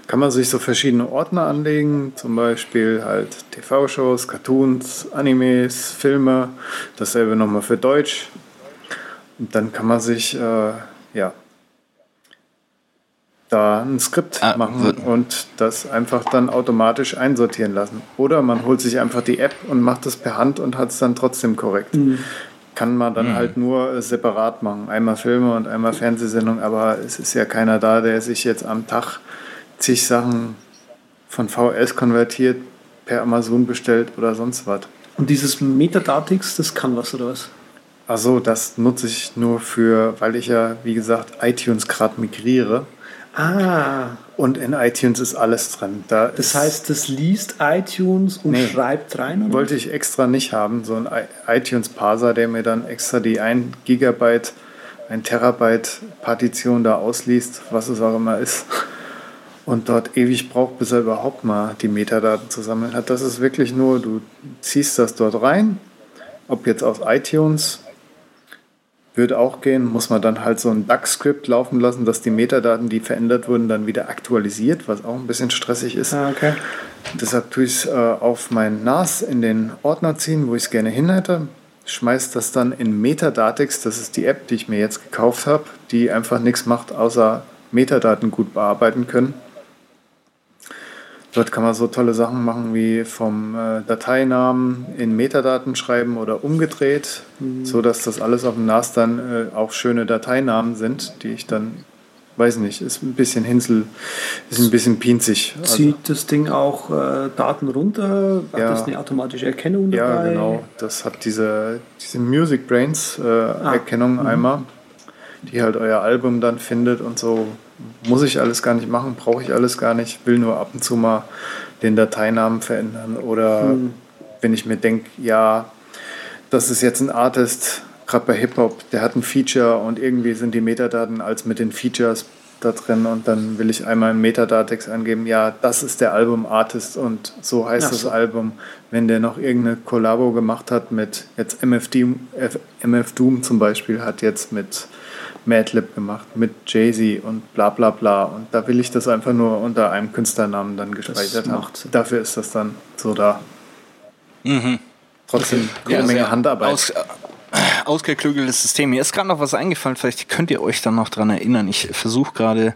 kann man sich so verschiedene Ordner anlegen, zum Beispiel halt TV-Shows, Cartoons, Animes, Filme, dasselbe nochmal für Deutsch. Und dann kann man sich, äh, ja, da ein Skript Ah, machen und das einfach dann automatisch einsortieren lassen. Oder man holt sich einfach die App und macht das per Hand und hat es dann trotzdem korrekt. Kann man dann halt nur äh, separat machen. Einmal Filme und einmal Fernsehsendung, aber es ist ja keiner da, der sich jetzt am Tag zig Sachen von VS konvertiert, per Amazon bestellt oder sonst was. Und dieses Metadatix, das kann was oder was? Also das nutze ich nur für, weil ich ja, wie gesagt, iTunes gerade migriere. Ah, Und in iTunes ist alles drin. Da das heißt, das liest iTunes und Nee. schreibt rein? Oder? wollte ich extra nicht haben, so ein iTunes-Parser, der mir dann extra die 1 Gigabyte, 1 Terabyte Partition da ausliest, was es auch immer ist. Und dort ewig braucht, bis er überhaupt mal die Metadaten zu sammeln hat. Das ist wirklich nur, du ziehst das dort rein, ob jetzt aus iTunes, würde auch gehen, muss man dann halt so ein DAX-Skript laufen lassen, dass die Metadaten, die verändert wurden, dann wieder aktualisiert, was auch ein bisschen stressig ist. Ah, okay. Deshalb tue ich es äh, auf mein NAS in den Ordner ziehen, wo ich es gerne hin hätte. Schmeiß das dann in Metadatix, das ist die App, die ich mir jetzt gekauft habe, die einfach nichts macht, außer Metadaten gut bearbeiten können. Dort kann man so tolle Sachen machen wie vom äh, Dateinamen in Metadaten schreiben oder umgedreht, so dass das alles auf dem NAS dann äh, auch schöne Dateinamen sind, die ich dann, weiß nicht, ist ein bisschen Hinsel, ist ein bisschen pinzig. Also- Zieht das Ding auch äh, Daten runter? Hat Ja. das eine automatische Erkennung Ja, dabei? genau. Das hat diese, diese Music Brains äh, Ah, Erkennung einmal, die halt euer Album dann findet und so. Muss ich alles gar nicht machen, brauche ich alles gar nicht, will nur ab und zu mal den Dateinamen verändern oder Hm. wenn ich mir denke, ja, das ist jetzt ein Artist, gerade bei Hip-Hop, der hat ein Feature und irgendwie sind die Metadaten als mit den Features da drin und dann will ich einmal im Metadatex angeben, ja, das ist der Album-Artist und so heißt Ach das so. Album. Wenn der noch irgendeine Kollabo gemacht hat mit jetzt MF Doom, MF Doom zum Beispiel, hat jetzt mit Madlib gemacht, mit Jay-Z und bla bla bla. Und da will ich das einfach nur unter einem Künstlernamen dann gespeichert haben. Dafür ist das dann so da. Trotzdem eine Menge sehr Handarbeit. Aus, äh, ausgeklügeltes System. Mir ist gerade noch was eingefallen, vielleicht könnt ihr euch dann noch dran erinnern. Ich versuche gerade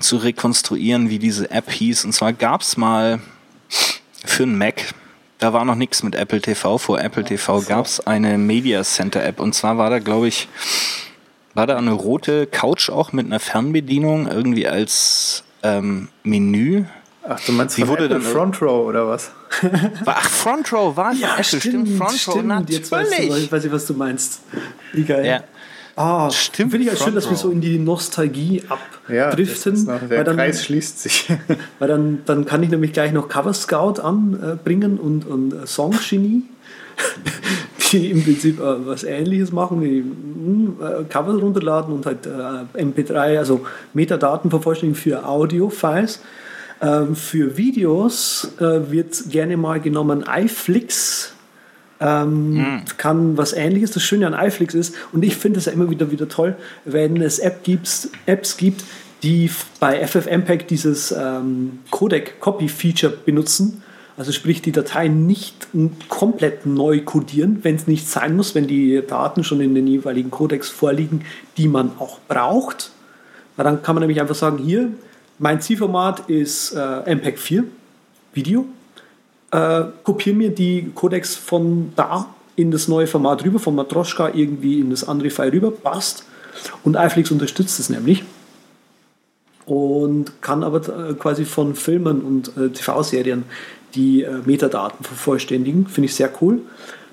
zu rekonstruieren, wie diese App hieß. Und zwar gab es mal für einen Mac, da war noch nichts mit Apple TV. Vor Apple TV gab es eine Media Center App. Und zwar war da, glaube ich, war da eine rote Couch auch mit einer Fernbedienung irgendwie als ähm, Menü. Ach, du meinst Wie wurde Apple dann- Front Row oder was? War, ach, Front Row war ja, Apple, stimmt, Front Row, stimmt. Jetzt weißt du, natürlich. weiß ich, was du meinst. Wie geil. Ja. Ah, Stimmt, Finde ich ja schön, Front dass wir so in die Nostalgie Ja, abdriften. das ist noch, der dann, Kreis schließt sich. weil dann, dann kann ich nämlich gleich noch Cover Scout anbringen und, und äh, Song Genie, die im Prinzip äh, was ähnliches machen, wie mh, äh, Cover runterladen und halt äh, MP3, also Metadaten vervollständigen für Audio-Files. Ähm, für Videos äh, wird gerne mal genommen iFlix. Ähm, kann was ähnliches. Das Schöne an iFlix ist, und ich finde es ja immer wieder wieder toll, wenn es App gibt, Apps gibt, die bei FFmpeg dieses ähm, Codec-Copy-Feature benutzen. Also sprich, die Dateien nicht komplett neu codieren, wenn es nicht sein muss, wenn die Daten schon in den jeweiligen Codecs vorliegen, die man auch braucht. Weil dann kann man nämlich einfach sagen, hier, mein Zielformat ist äh, MPEG 4, Video. Äh, kopiere mir die Codecs von da in das neue Format rüber, von Matroschka irgendwie in das andere File rüber, passt. Und iFlix unterstützt es nämlich. Und kann aber äh, quasi von Filmen und äh, TV-Serien die äh, Metadaten vervollständigen. Finde ich sehr cool.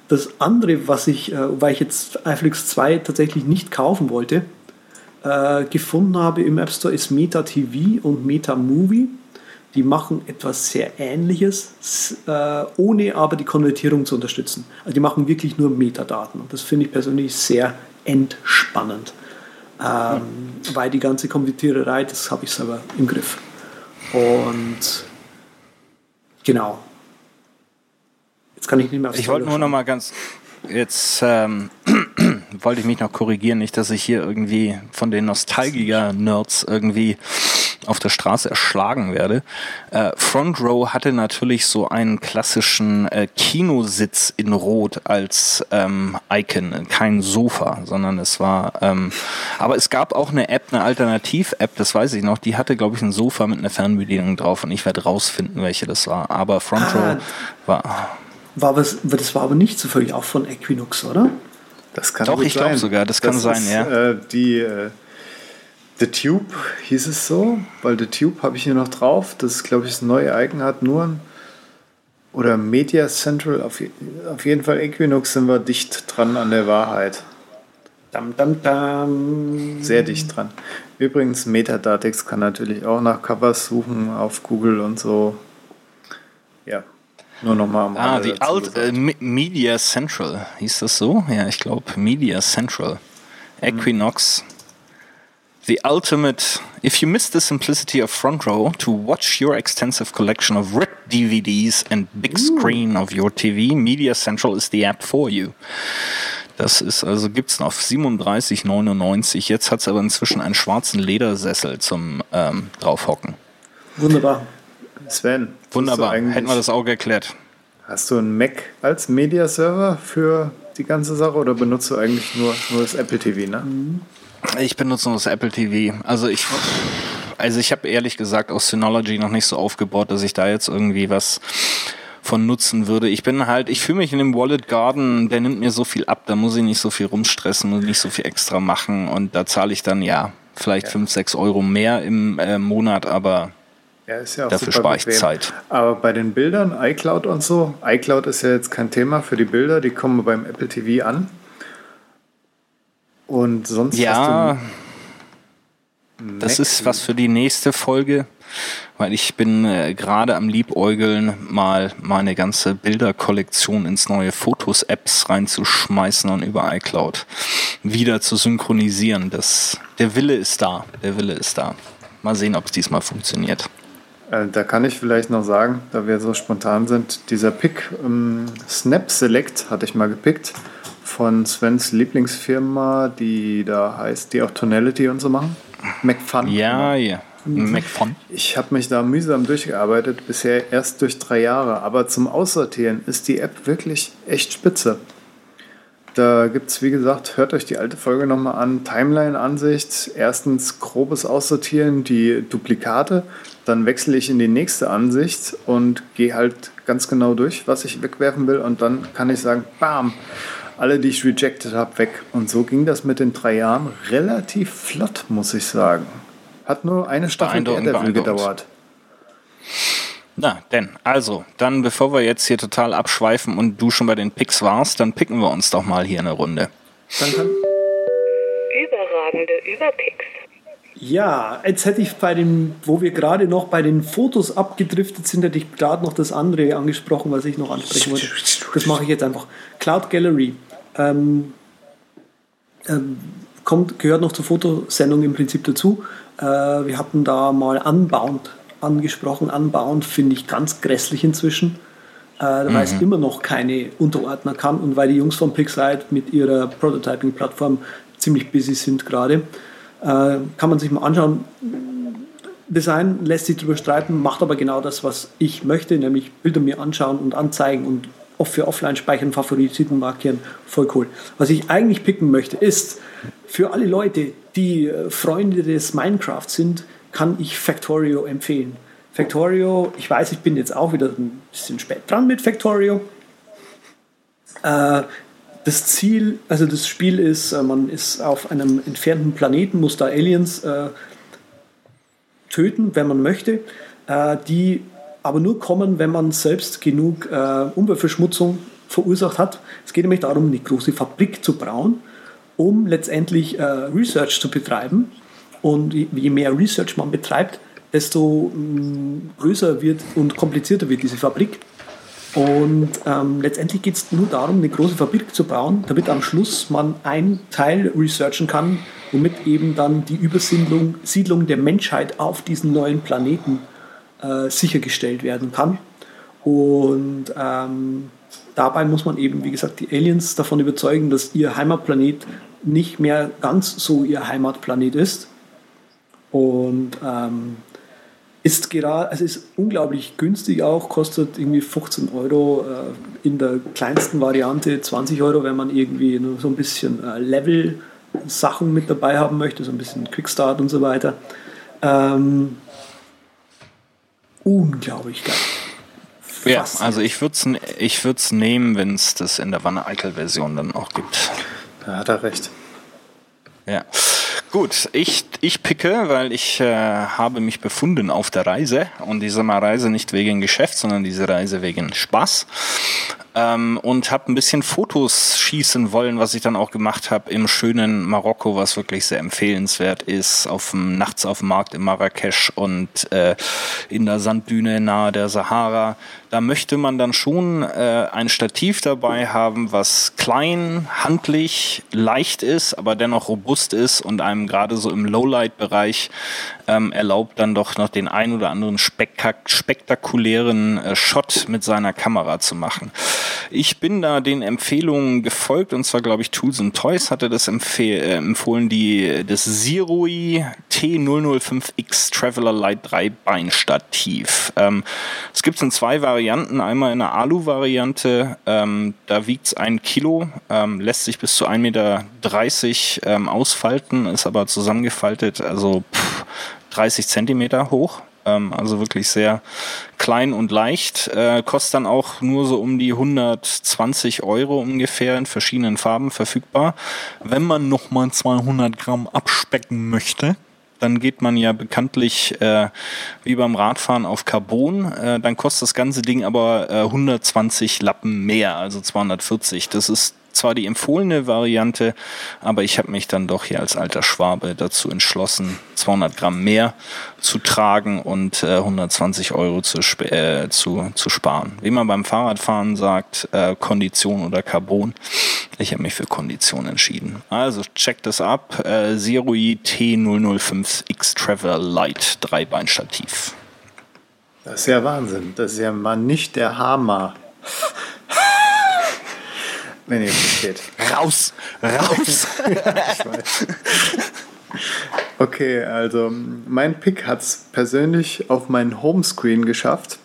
Das andere, was ich, äh, weil ich jetzt iFlix 2 tatsächlich nicht kaufen wollte, äh, gefunden habe im App Store, ist Meta TV und Meta Movie. Die machen etwas sehr Ähnliches, äh, ohne aber die Konvertierung zu unterstützen. Also die machen wirklich nur Metadaten. Und das finde ich persönlich sehr entspannend. Ähm, Weil die ganze Konvertiererei, das habe ich selber im Griff. Und genau. Jetzt kann ich nicht mehr aufs Ich wollte nur noch mal ganz. Jetzt ähm, wollte ich mich noch korrigieren, nicht, dass ich hier irgendwie von den Nostalgiker-Nerds irgendwie auf der Straße erschlagen werde. Äh, Front Row hatte natürlich so einen klassischen äh, Kinositz in Rot als ähm, Icon, kein Sofa, sondern es war, ähm, aber es gab auch eine App, eine Alternativ-App, das weiß ich noch, die hatte, glaube ich, ein Sofa mit einer Fernbedienung drauf und ich werde rausfinden, welche das war. Aber Front Ah. Row war. War was, das war aber nicht zufällig auch von Equinox, oder? Das kann Doch, ich glaub sein. sogar, das kann sein, ist, ja. Äh, die äh, The Tube hieß es so, weil The Tube habe ich hier noch drauf. Das ist, glaube ich, das neue Icon hat nur ein oder Media Central. Auf, auf jeden Fall Equinox sind wir dicht dran an der Wahrheit. Dam, dam, dam. Sehr dicht dran. Übrigens, Metadatex kann natürlich auch nach Covers suchen auf Google und so. Ja, nur nochmal am Ah, die Alt äh, Me- Media Central. Hieß das so? Ja, ich glaube Media Central. Equinox. The ultimate. If you miss the simplicity of Front Row to watch your extensive collection of ripped DVDs and big screen of your TV, Media Central is the app for you. Das ist also gibt's noch auf 37,99. Jetzt hat's aber inzwischen einen schwarzen Ledersessel zum ähm, draufhocken. Wunderbar. Sven, Wunderbar. Hätten wir das Auge erklärt. Hast du einen Mac als Media-Server für die ganze Sache oder benutzt du eigentlich nur, nur das Apple TV? Ne? Ich benutze nur das Apple TV. Also ich, also ich habe ehrlich gesagt aus Synology noch nicht so aufgebaut, dass ich da jetzt irgendwie was von nutzen würde. Ich bin halt, ich fühle mich in dem Wallet Garden, der nimmt mir so viel ab, da muss ich nicht so viel rumstressen und nicht so viel extra machen und da zahle ich dann ja vielleicht fünf, sechs Euro mehr im äh, Monat, aber Ja, ja Dafür spare ich. Zeit. Aber bei den Bildern, iCloud und so, iCloud ist ja jetzt kein Thema für die Bilder, die kommen beim Apple TV an. Und sonst ja, das Mac- ist was für die nächste Folge, weil ich bin äh, gerade am Liebäugeln, mal meine ganze Bilderkollektion ins neue Fotos-Apps reinzuschmeißen und über iCloud wieder zu synchronisieren. Das, der Wille ist da, der Wille ist da. Mal sehen, ob es diesmal funktioniert. Äh, Da kann ich vielleicht noch sagen, da wir so spontan sind, dieser Pick, ähm, Snap Select hatte ich mal gepickt von Svens Lieblingsfirma, die da heißt, die auch Tonality und so machen. McFun. Ja, ja. MacPhone. Ich habe mich da mühsam durchgearbeitet, bisher erst durch drei Jahre. Aber zum Aussortieren ist die App wirklich echt spitze. Da gibt es, wie gesagt, hört euch die alte Folge nochmal an. Timeline-Ansicht. Erstens grobes Aussortieren, die Duplikate. Dann wechsle ich in die nächste Ansicht und gehe halt ganz genau durch, was ich wegwerfen will. Und dann kann ich sagen, bam, alle, die ich rejected habe, weg. Und so ging das mit den drei Jahren relativ flott, muss ich sagen. Hat nur eine Staffel beeindruckend. gedauert. Na, denn, also, dann bevor wir jetzt hier total abschweifen und du schon bei den Picks warst, dann picken wir uns doch mal hier eine Runde. Danke. Überragende Überpicks. Ja, jetzt hätte ich bei den, wo wir gerade noch bei den Fotos abgedriftet sind, hätte ich gerade noch das andere angesprochen, was ich noch ansprechen wollte. Das mache ich jetzt einfach. Cloud Gallery. Ähm, ähm, kommt, gehört noch zur Fotosendung im Prinzip dazu. Äh, wir hatten da mal Unbound angesprochen. Unbound finde ich ganz grässlich inzwischen, äh, weil es immer noch keine Unterordner kann und weil die Jungs von Pixite mit ihrer Prototyping-Plattform ziemlich busy sind gerade. Äh, kann man sich mal anschauen. Design lässt sich darüber streiten, macht aber genau das, was ich möchte, nämlich Bilder mir anschauen und anzeigen und oft für Offline-Speichern, Favoriten markieren. Voll cool. Was ich eigentlich picken möchte, ist für alle Leute, die äh, Freunde des Minecraft sind, kann ich Factorio empfehlen. Factorio, ich weiß, ich bin jetzt auch wieder ein bisschen spät dran mit Factorio. Äh, das Ziel, also das Spiel ist, äh, man ist auf einem entfernten Planeten, muss da Aliens töten, wenn man möchte, die aber nur kommen, wenn man selbst genug äh, Umweltverschmutzung verursacht hat. Es geht nämlich darum, eine große Fabrik zu bauen, um letztendlich äh, Research zu betreiben. Und je mehr Research man betreibt, desto mh, größer wird und komplizierter wird diese Fabrik. Und ähm, letztendlich geht es nur darum, eine große Fabrik zu bauen, damit am Schluss man ein Teil researchen kann, womit eben dann die Übersiedlung Siedlung der Menschheit auf diesen neuen Planeten äh, sichergestellt werden kann. Und ähm, dabei muss man eben, wie gesagt, die Aliens davon überzeugen, dass ihr Heimatplanet nicht mehr ganz so ihr Heimatplanet ist. Und ähm, Ist gerade, also ist unglaublich günstig auch, kostet irgendwie 15 Euro, äh, in der kleinsten Variante 20 Euro, wenn man irgendwie nur so ein bisschen äh, Level-Sachen mit dabei haben möchte, so ein bisschen Quickstart und so weiter. Ähm, unglaublich geil. Ja, also ich würde es ich würd's nehmen, wenn es das in der Wanne Eickel Version dann auch gibt. Da hat er recht. Ja. Gut, ich, ich picke, weil ich äh, habe mich befunden auf der Reise und diese Reise nicht wegen Geschäft, sondern diese Reise wegen Spaß ähm, und habe ein bisschen Fotos schießen wollen, was ich dann auch gemacht habe im schönen Marokko, was wirklich sehr empfehlenswert ist, auf dem, nachts auf dem Markt in Marrakesch und äh, in der Sanddüne nahe der Sahara. Da möchte man dann schon äh, ein Stativ dabei haben, was klein, handlich, leicht ist, aber dennoch robust ist und einem gerade so im Lowlight-Bereich ähm, erlaubt dann doch noch den ein oder anderen spektak spektakulären äh, Shot mit seiner Kamera zu machen. Ich bin da den Empfehlungen gefolgt und zwar glaube ich Tools and Toys hatte das äh, empfohlen, die das Zirui T005X Traveler Light 3 Beinstativ. Ähm, es gibt in zwei Varianten, einmal in der Alu-Variante, ähm, da wiegt es ein Kilo, ähm, lässt sich bis zu 1,30 Meter ähm, ausfalten, ist aber zusammengefaltet, also pff, 30 Zentimeter hoch. Ähm, also wirklich sehr klein und leicht. Äh, kostet dann auch nur so um die 120 Euro ungefähr in verschiedenen Farben verfügbar. Wenn man nochmal 200 Gramm abspecken möchte, dann geht man ja bekanntlich äh, wie beim Radfahren auf Carbon. Äh, dann kostet das ganze Ding aber äh, 120 Lappen mehr, also 240. Das ist zwar die empfohlene Variante, aber ich habe mich dann doch hier als alter Schwabe dazu entschlossen, 200 Gramm mehr zu tragen und äh, 120 Euro zu, äh, zu, zu sparen. Wie man beim Fahrradfahren sagt, äh, Kondition oder Carbon. Ich habe mich für Kondition entschieden. Also checkt das ab. Äh, Zerui T005X Travel Light Dreibeinstativ. Das ist ja Wahnsinn. Das ist ja mal nicht der Hammer. Wenn ihr versteht. Raus! Raus! Ich weiß. Okay, also mein Pick hat es persönlich auf meinen Homescreen geschafft.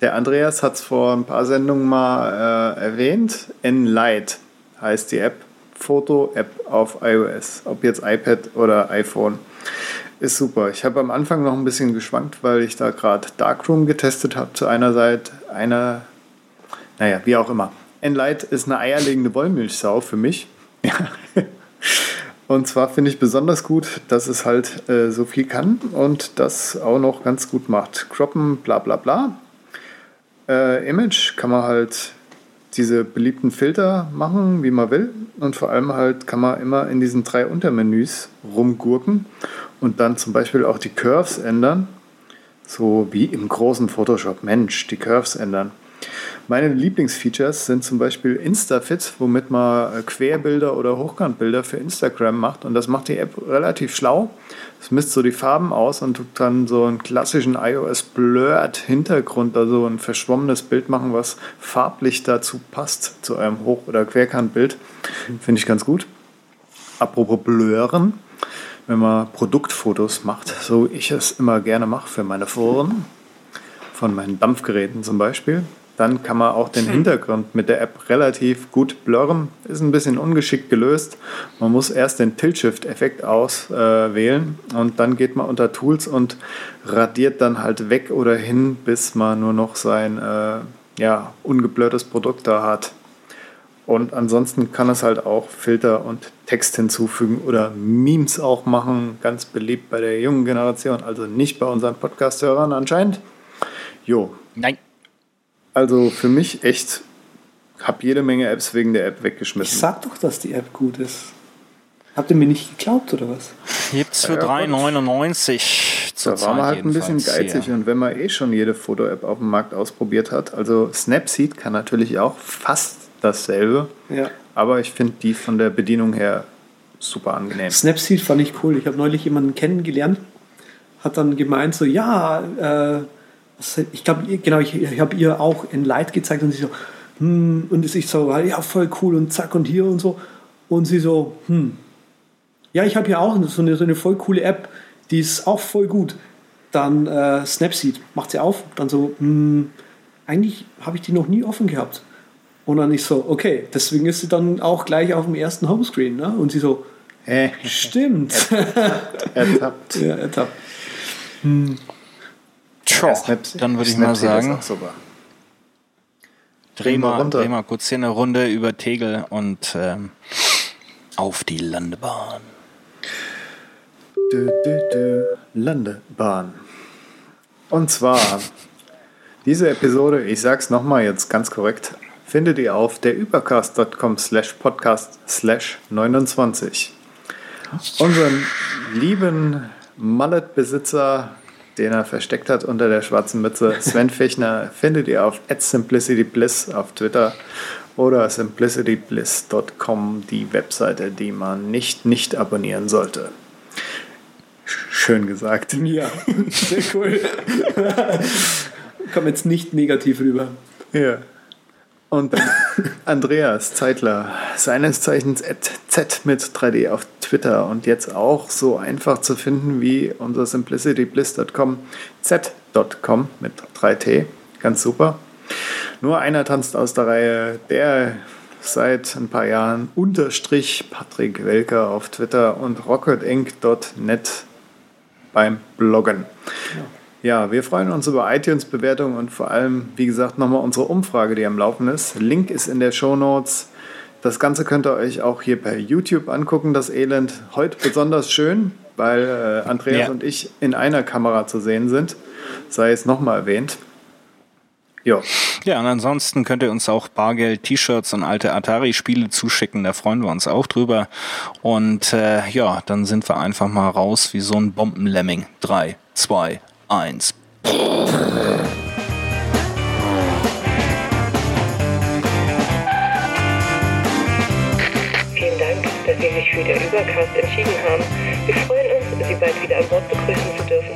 Der Andreas hat es vor ein paar Sendungen mal äh, erwähnt. Enlight heißt die App. Foto-App auf iOS. Ob jetzt iPad oder iPhone. Ist super. Ich habe am Anfang noch ein bisschen geschwankt, weil ich da gerade Darkroom getestet habe zu einer Seite. Einer, naja, wie auch immer. Enlight ist eine eierlegende Wollmilchsau für mich. Und zwar finde ich besonders gut, dass es halt äh, so viel kann und das auch noch ganz gut macht. Croppen, bla bla bla. Äh, Image kann man halt diese beliebten Filter machen, wie man will. Und vor allem halt kann man immer in diesen drei Untermenüs rumgurken und dann zum Beispiel auch die Curves ändern. So wie im großen Photoshop. Mensch, die Curves ändern. Meine Lieblingsfeatures sind zum Beispiel InstaFit, womit man äh, Querbilder oder Hochkantbilder für Instagram macht. Und das macht die App relativ schlau. Es misst so die Farben aus und tut dann so einen klassischen iOS Blurred Hintergrund, also ein verschwommenes Bild machen, was farblich dazu passt, zu einem Hoch- oder Querkantbild. Finde ich ganz gut. Apropos Blurren, wenn man Produktfotos macht, so ich es immer gerne mache für meine Foren, von meinen Dampfgeräten zum Beispiel, dann kann man auch den Hintergrund mit der App relativ gut blurren. Ist ein bisschen ungeschickt gelöst. Man muss erst den Tilt-Shift-Effekt auswählen äh, und dann geht man unter Tools und radiert dann halt weg oder hin, bis man nur noch sein äh, ja, ungeblurrtes Produkt da hat. Und ansonsten kann es halt auch Filter und Text hinzufügen oder Memes auch machen. Ganz beliebt bei der jungen Generation, also nicht bei unseren Podcast-Hörern anscheinend. Jo, Nein. Also für mich echt, hab jede Menge Apps wegen der App Ich weggeschmissen. sag doch, dass die App gut ist. Habt ihr mir nicht geglaubt oder was? Gibt's für Ja, gut. 3,99 zur Da war man halt ein bisschen geizig hier. und wenn man eh schon jede Foto-App auf dem Markt ausprobiert hat, also Snapseed kann natürlich auch fast dasselbe, Ja. aber ich finde die von der Bedienung her super angenehm. Snapseed fand ich cool. Ich habe neulich jemanden kennengelernt, hat dann gemeint so, ja, äh, ich glaube, genau, ich, ich habe ihr auch in Light gezeigt und sie so, hm, und ich so, ja, voll cool und zack und hier und so. Und sie so, hm, ja, ich habe hier auch so eine, so eine voll coole App, die ist auch voll gut. dann äh, Snapseed, macht sie auf, dann so, hm, eigentlich habe ich die noch nie offen gehabt. Und dann ich so, okay, deswegen ist sie dann auch gleich auf dem ersten Homescreen. Ne? Und sie so, Äh, stimmt. ertappt. ja, ertappt. Tja, dann würde ich mal sagen, drehen mal runter. drehen wir kurz hier eine Runde über Tegel und ähm, auf die Landebahn. Dö, dö, dö, Landebahn. Und zwar, diese Episode, ich sag's nochmal jetzt ganz korrekt, findet ihr auf der übercast.com slash podcast slash 29. Unseren lieben Mallet-Besitzer, den er versteckt hat unter der schwarzen Mütze, Sven Fechner, findet ihr auf @simplicitybliss auf Twitter oder simplicitybliss.com, die Webseite, die man nicht nicht abonnieren sollte. Schön gesagt. Ja, sehr cool. Kommt jetzt nicht negativ rüber. Ja. Und Andreas Zeitler, seines Zeichens Z mit 3D auf Twitter und jetzt auch so einfach zu finden wie unser simplicitybliss.com, z.com mit 3T. Ganz super. Nur einer tanzt aus der Reihe, der seit ein paar Jahren unterstrich Patrick Welker auf Twitter und rocketinc.net beim Bloggen. Ja, wir freuen uns über iTunes-Bewertungen und vor allem, wie gesagt, nochmal unsere Umfrage, die am Laufen ist. Link ist in der Show Notes. Das Ganze könnt ihr euch auch hier per YouTube angucken, das Elend. Heute besonders schön, weil äh, Andreas Ja. und ich in einer Kamera zu sehen sind. Sei es nochmal erwähnt. Ja, Ja, und ansonsten könnt ihr uns auch Bargeld, T-Shirts und alte Atari-Spiele zuschicken, da freuen wir uns auch drüber. Und äh, ja, dann sind wir einfach mal raus wie so ein Bombenlemming. Drei, zwei, eins. Vielen Dank, dass Sie sich für den Übercast entschieden haben. Wir freuen uns, Sie bald wieder an Bord begrüßen zu dürfen.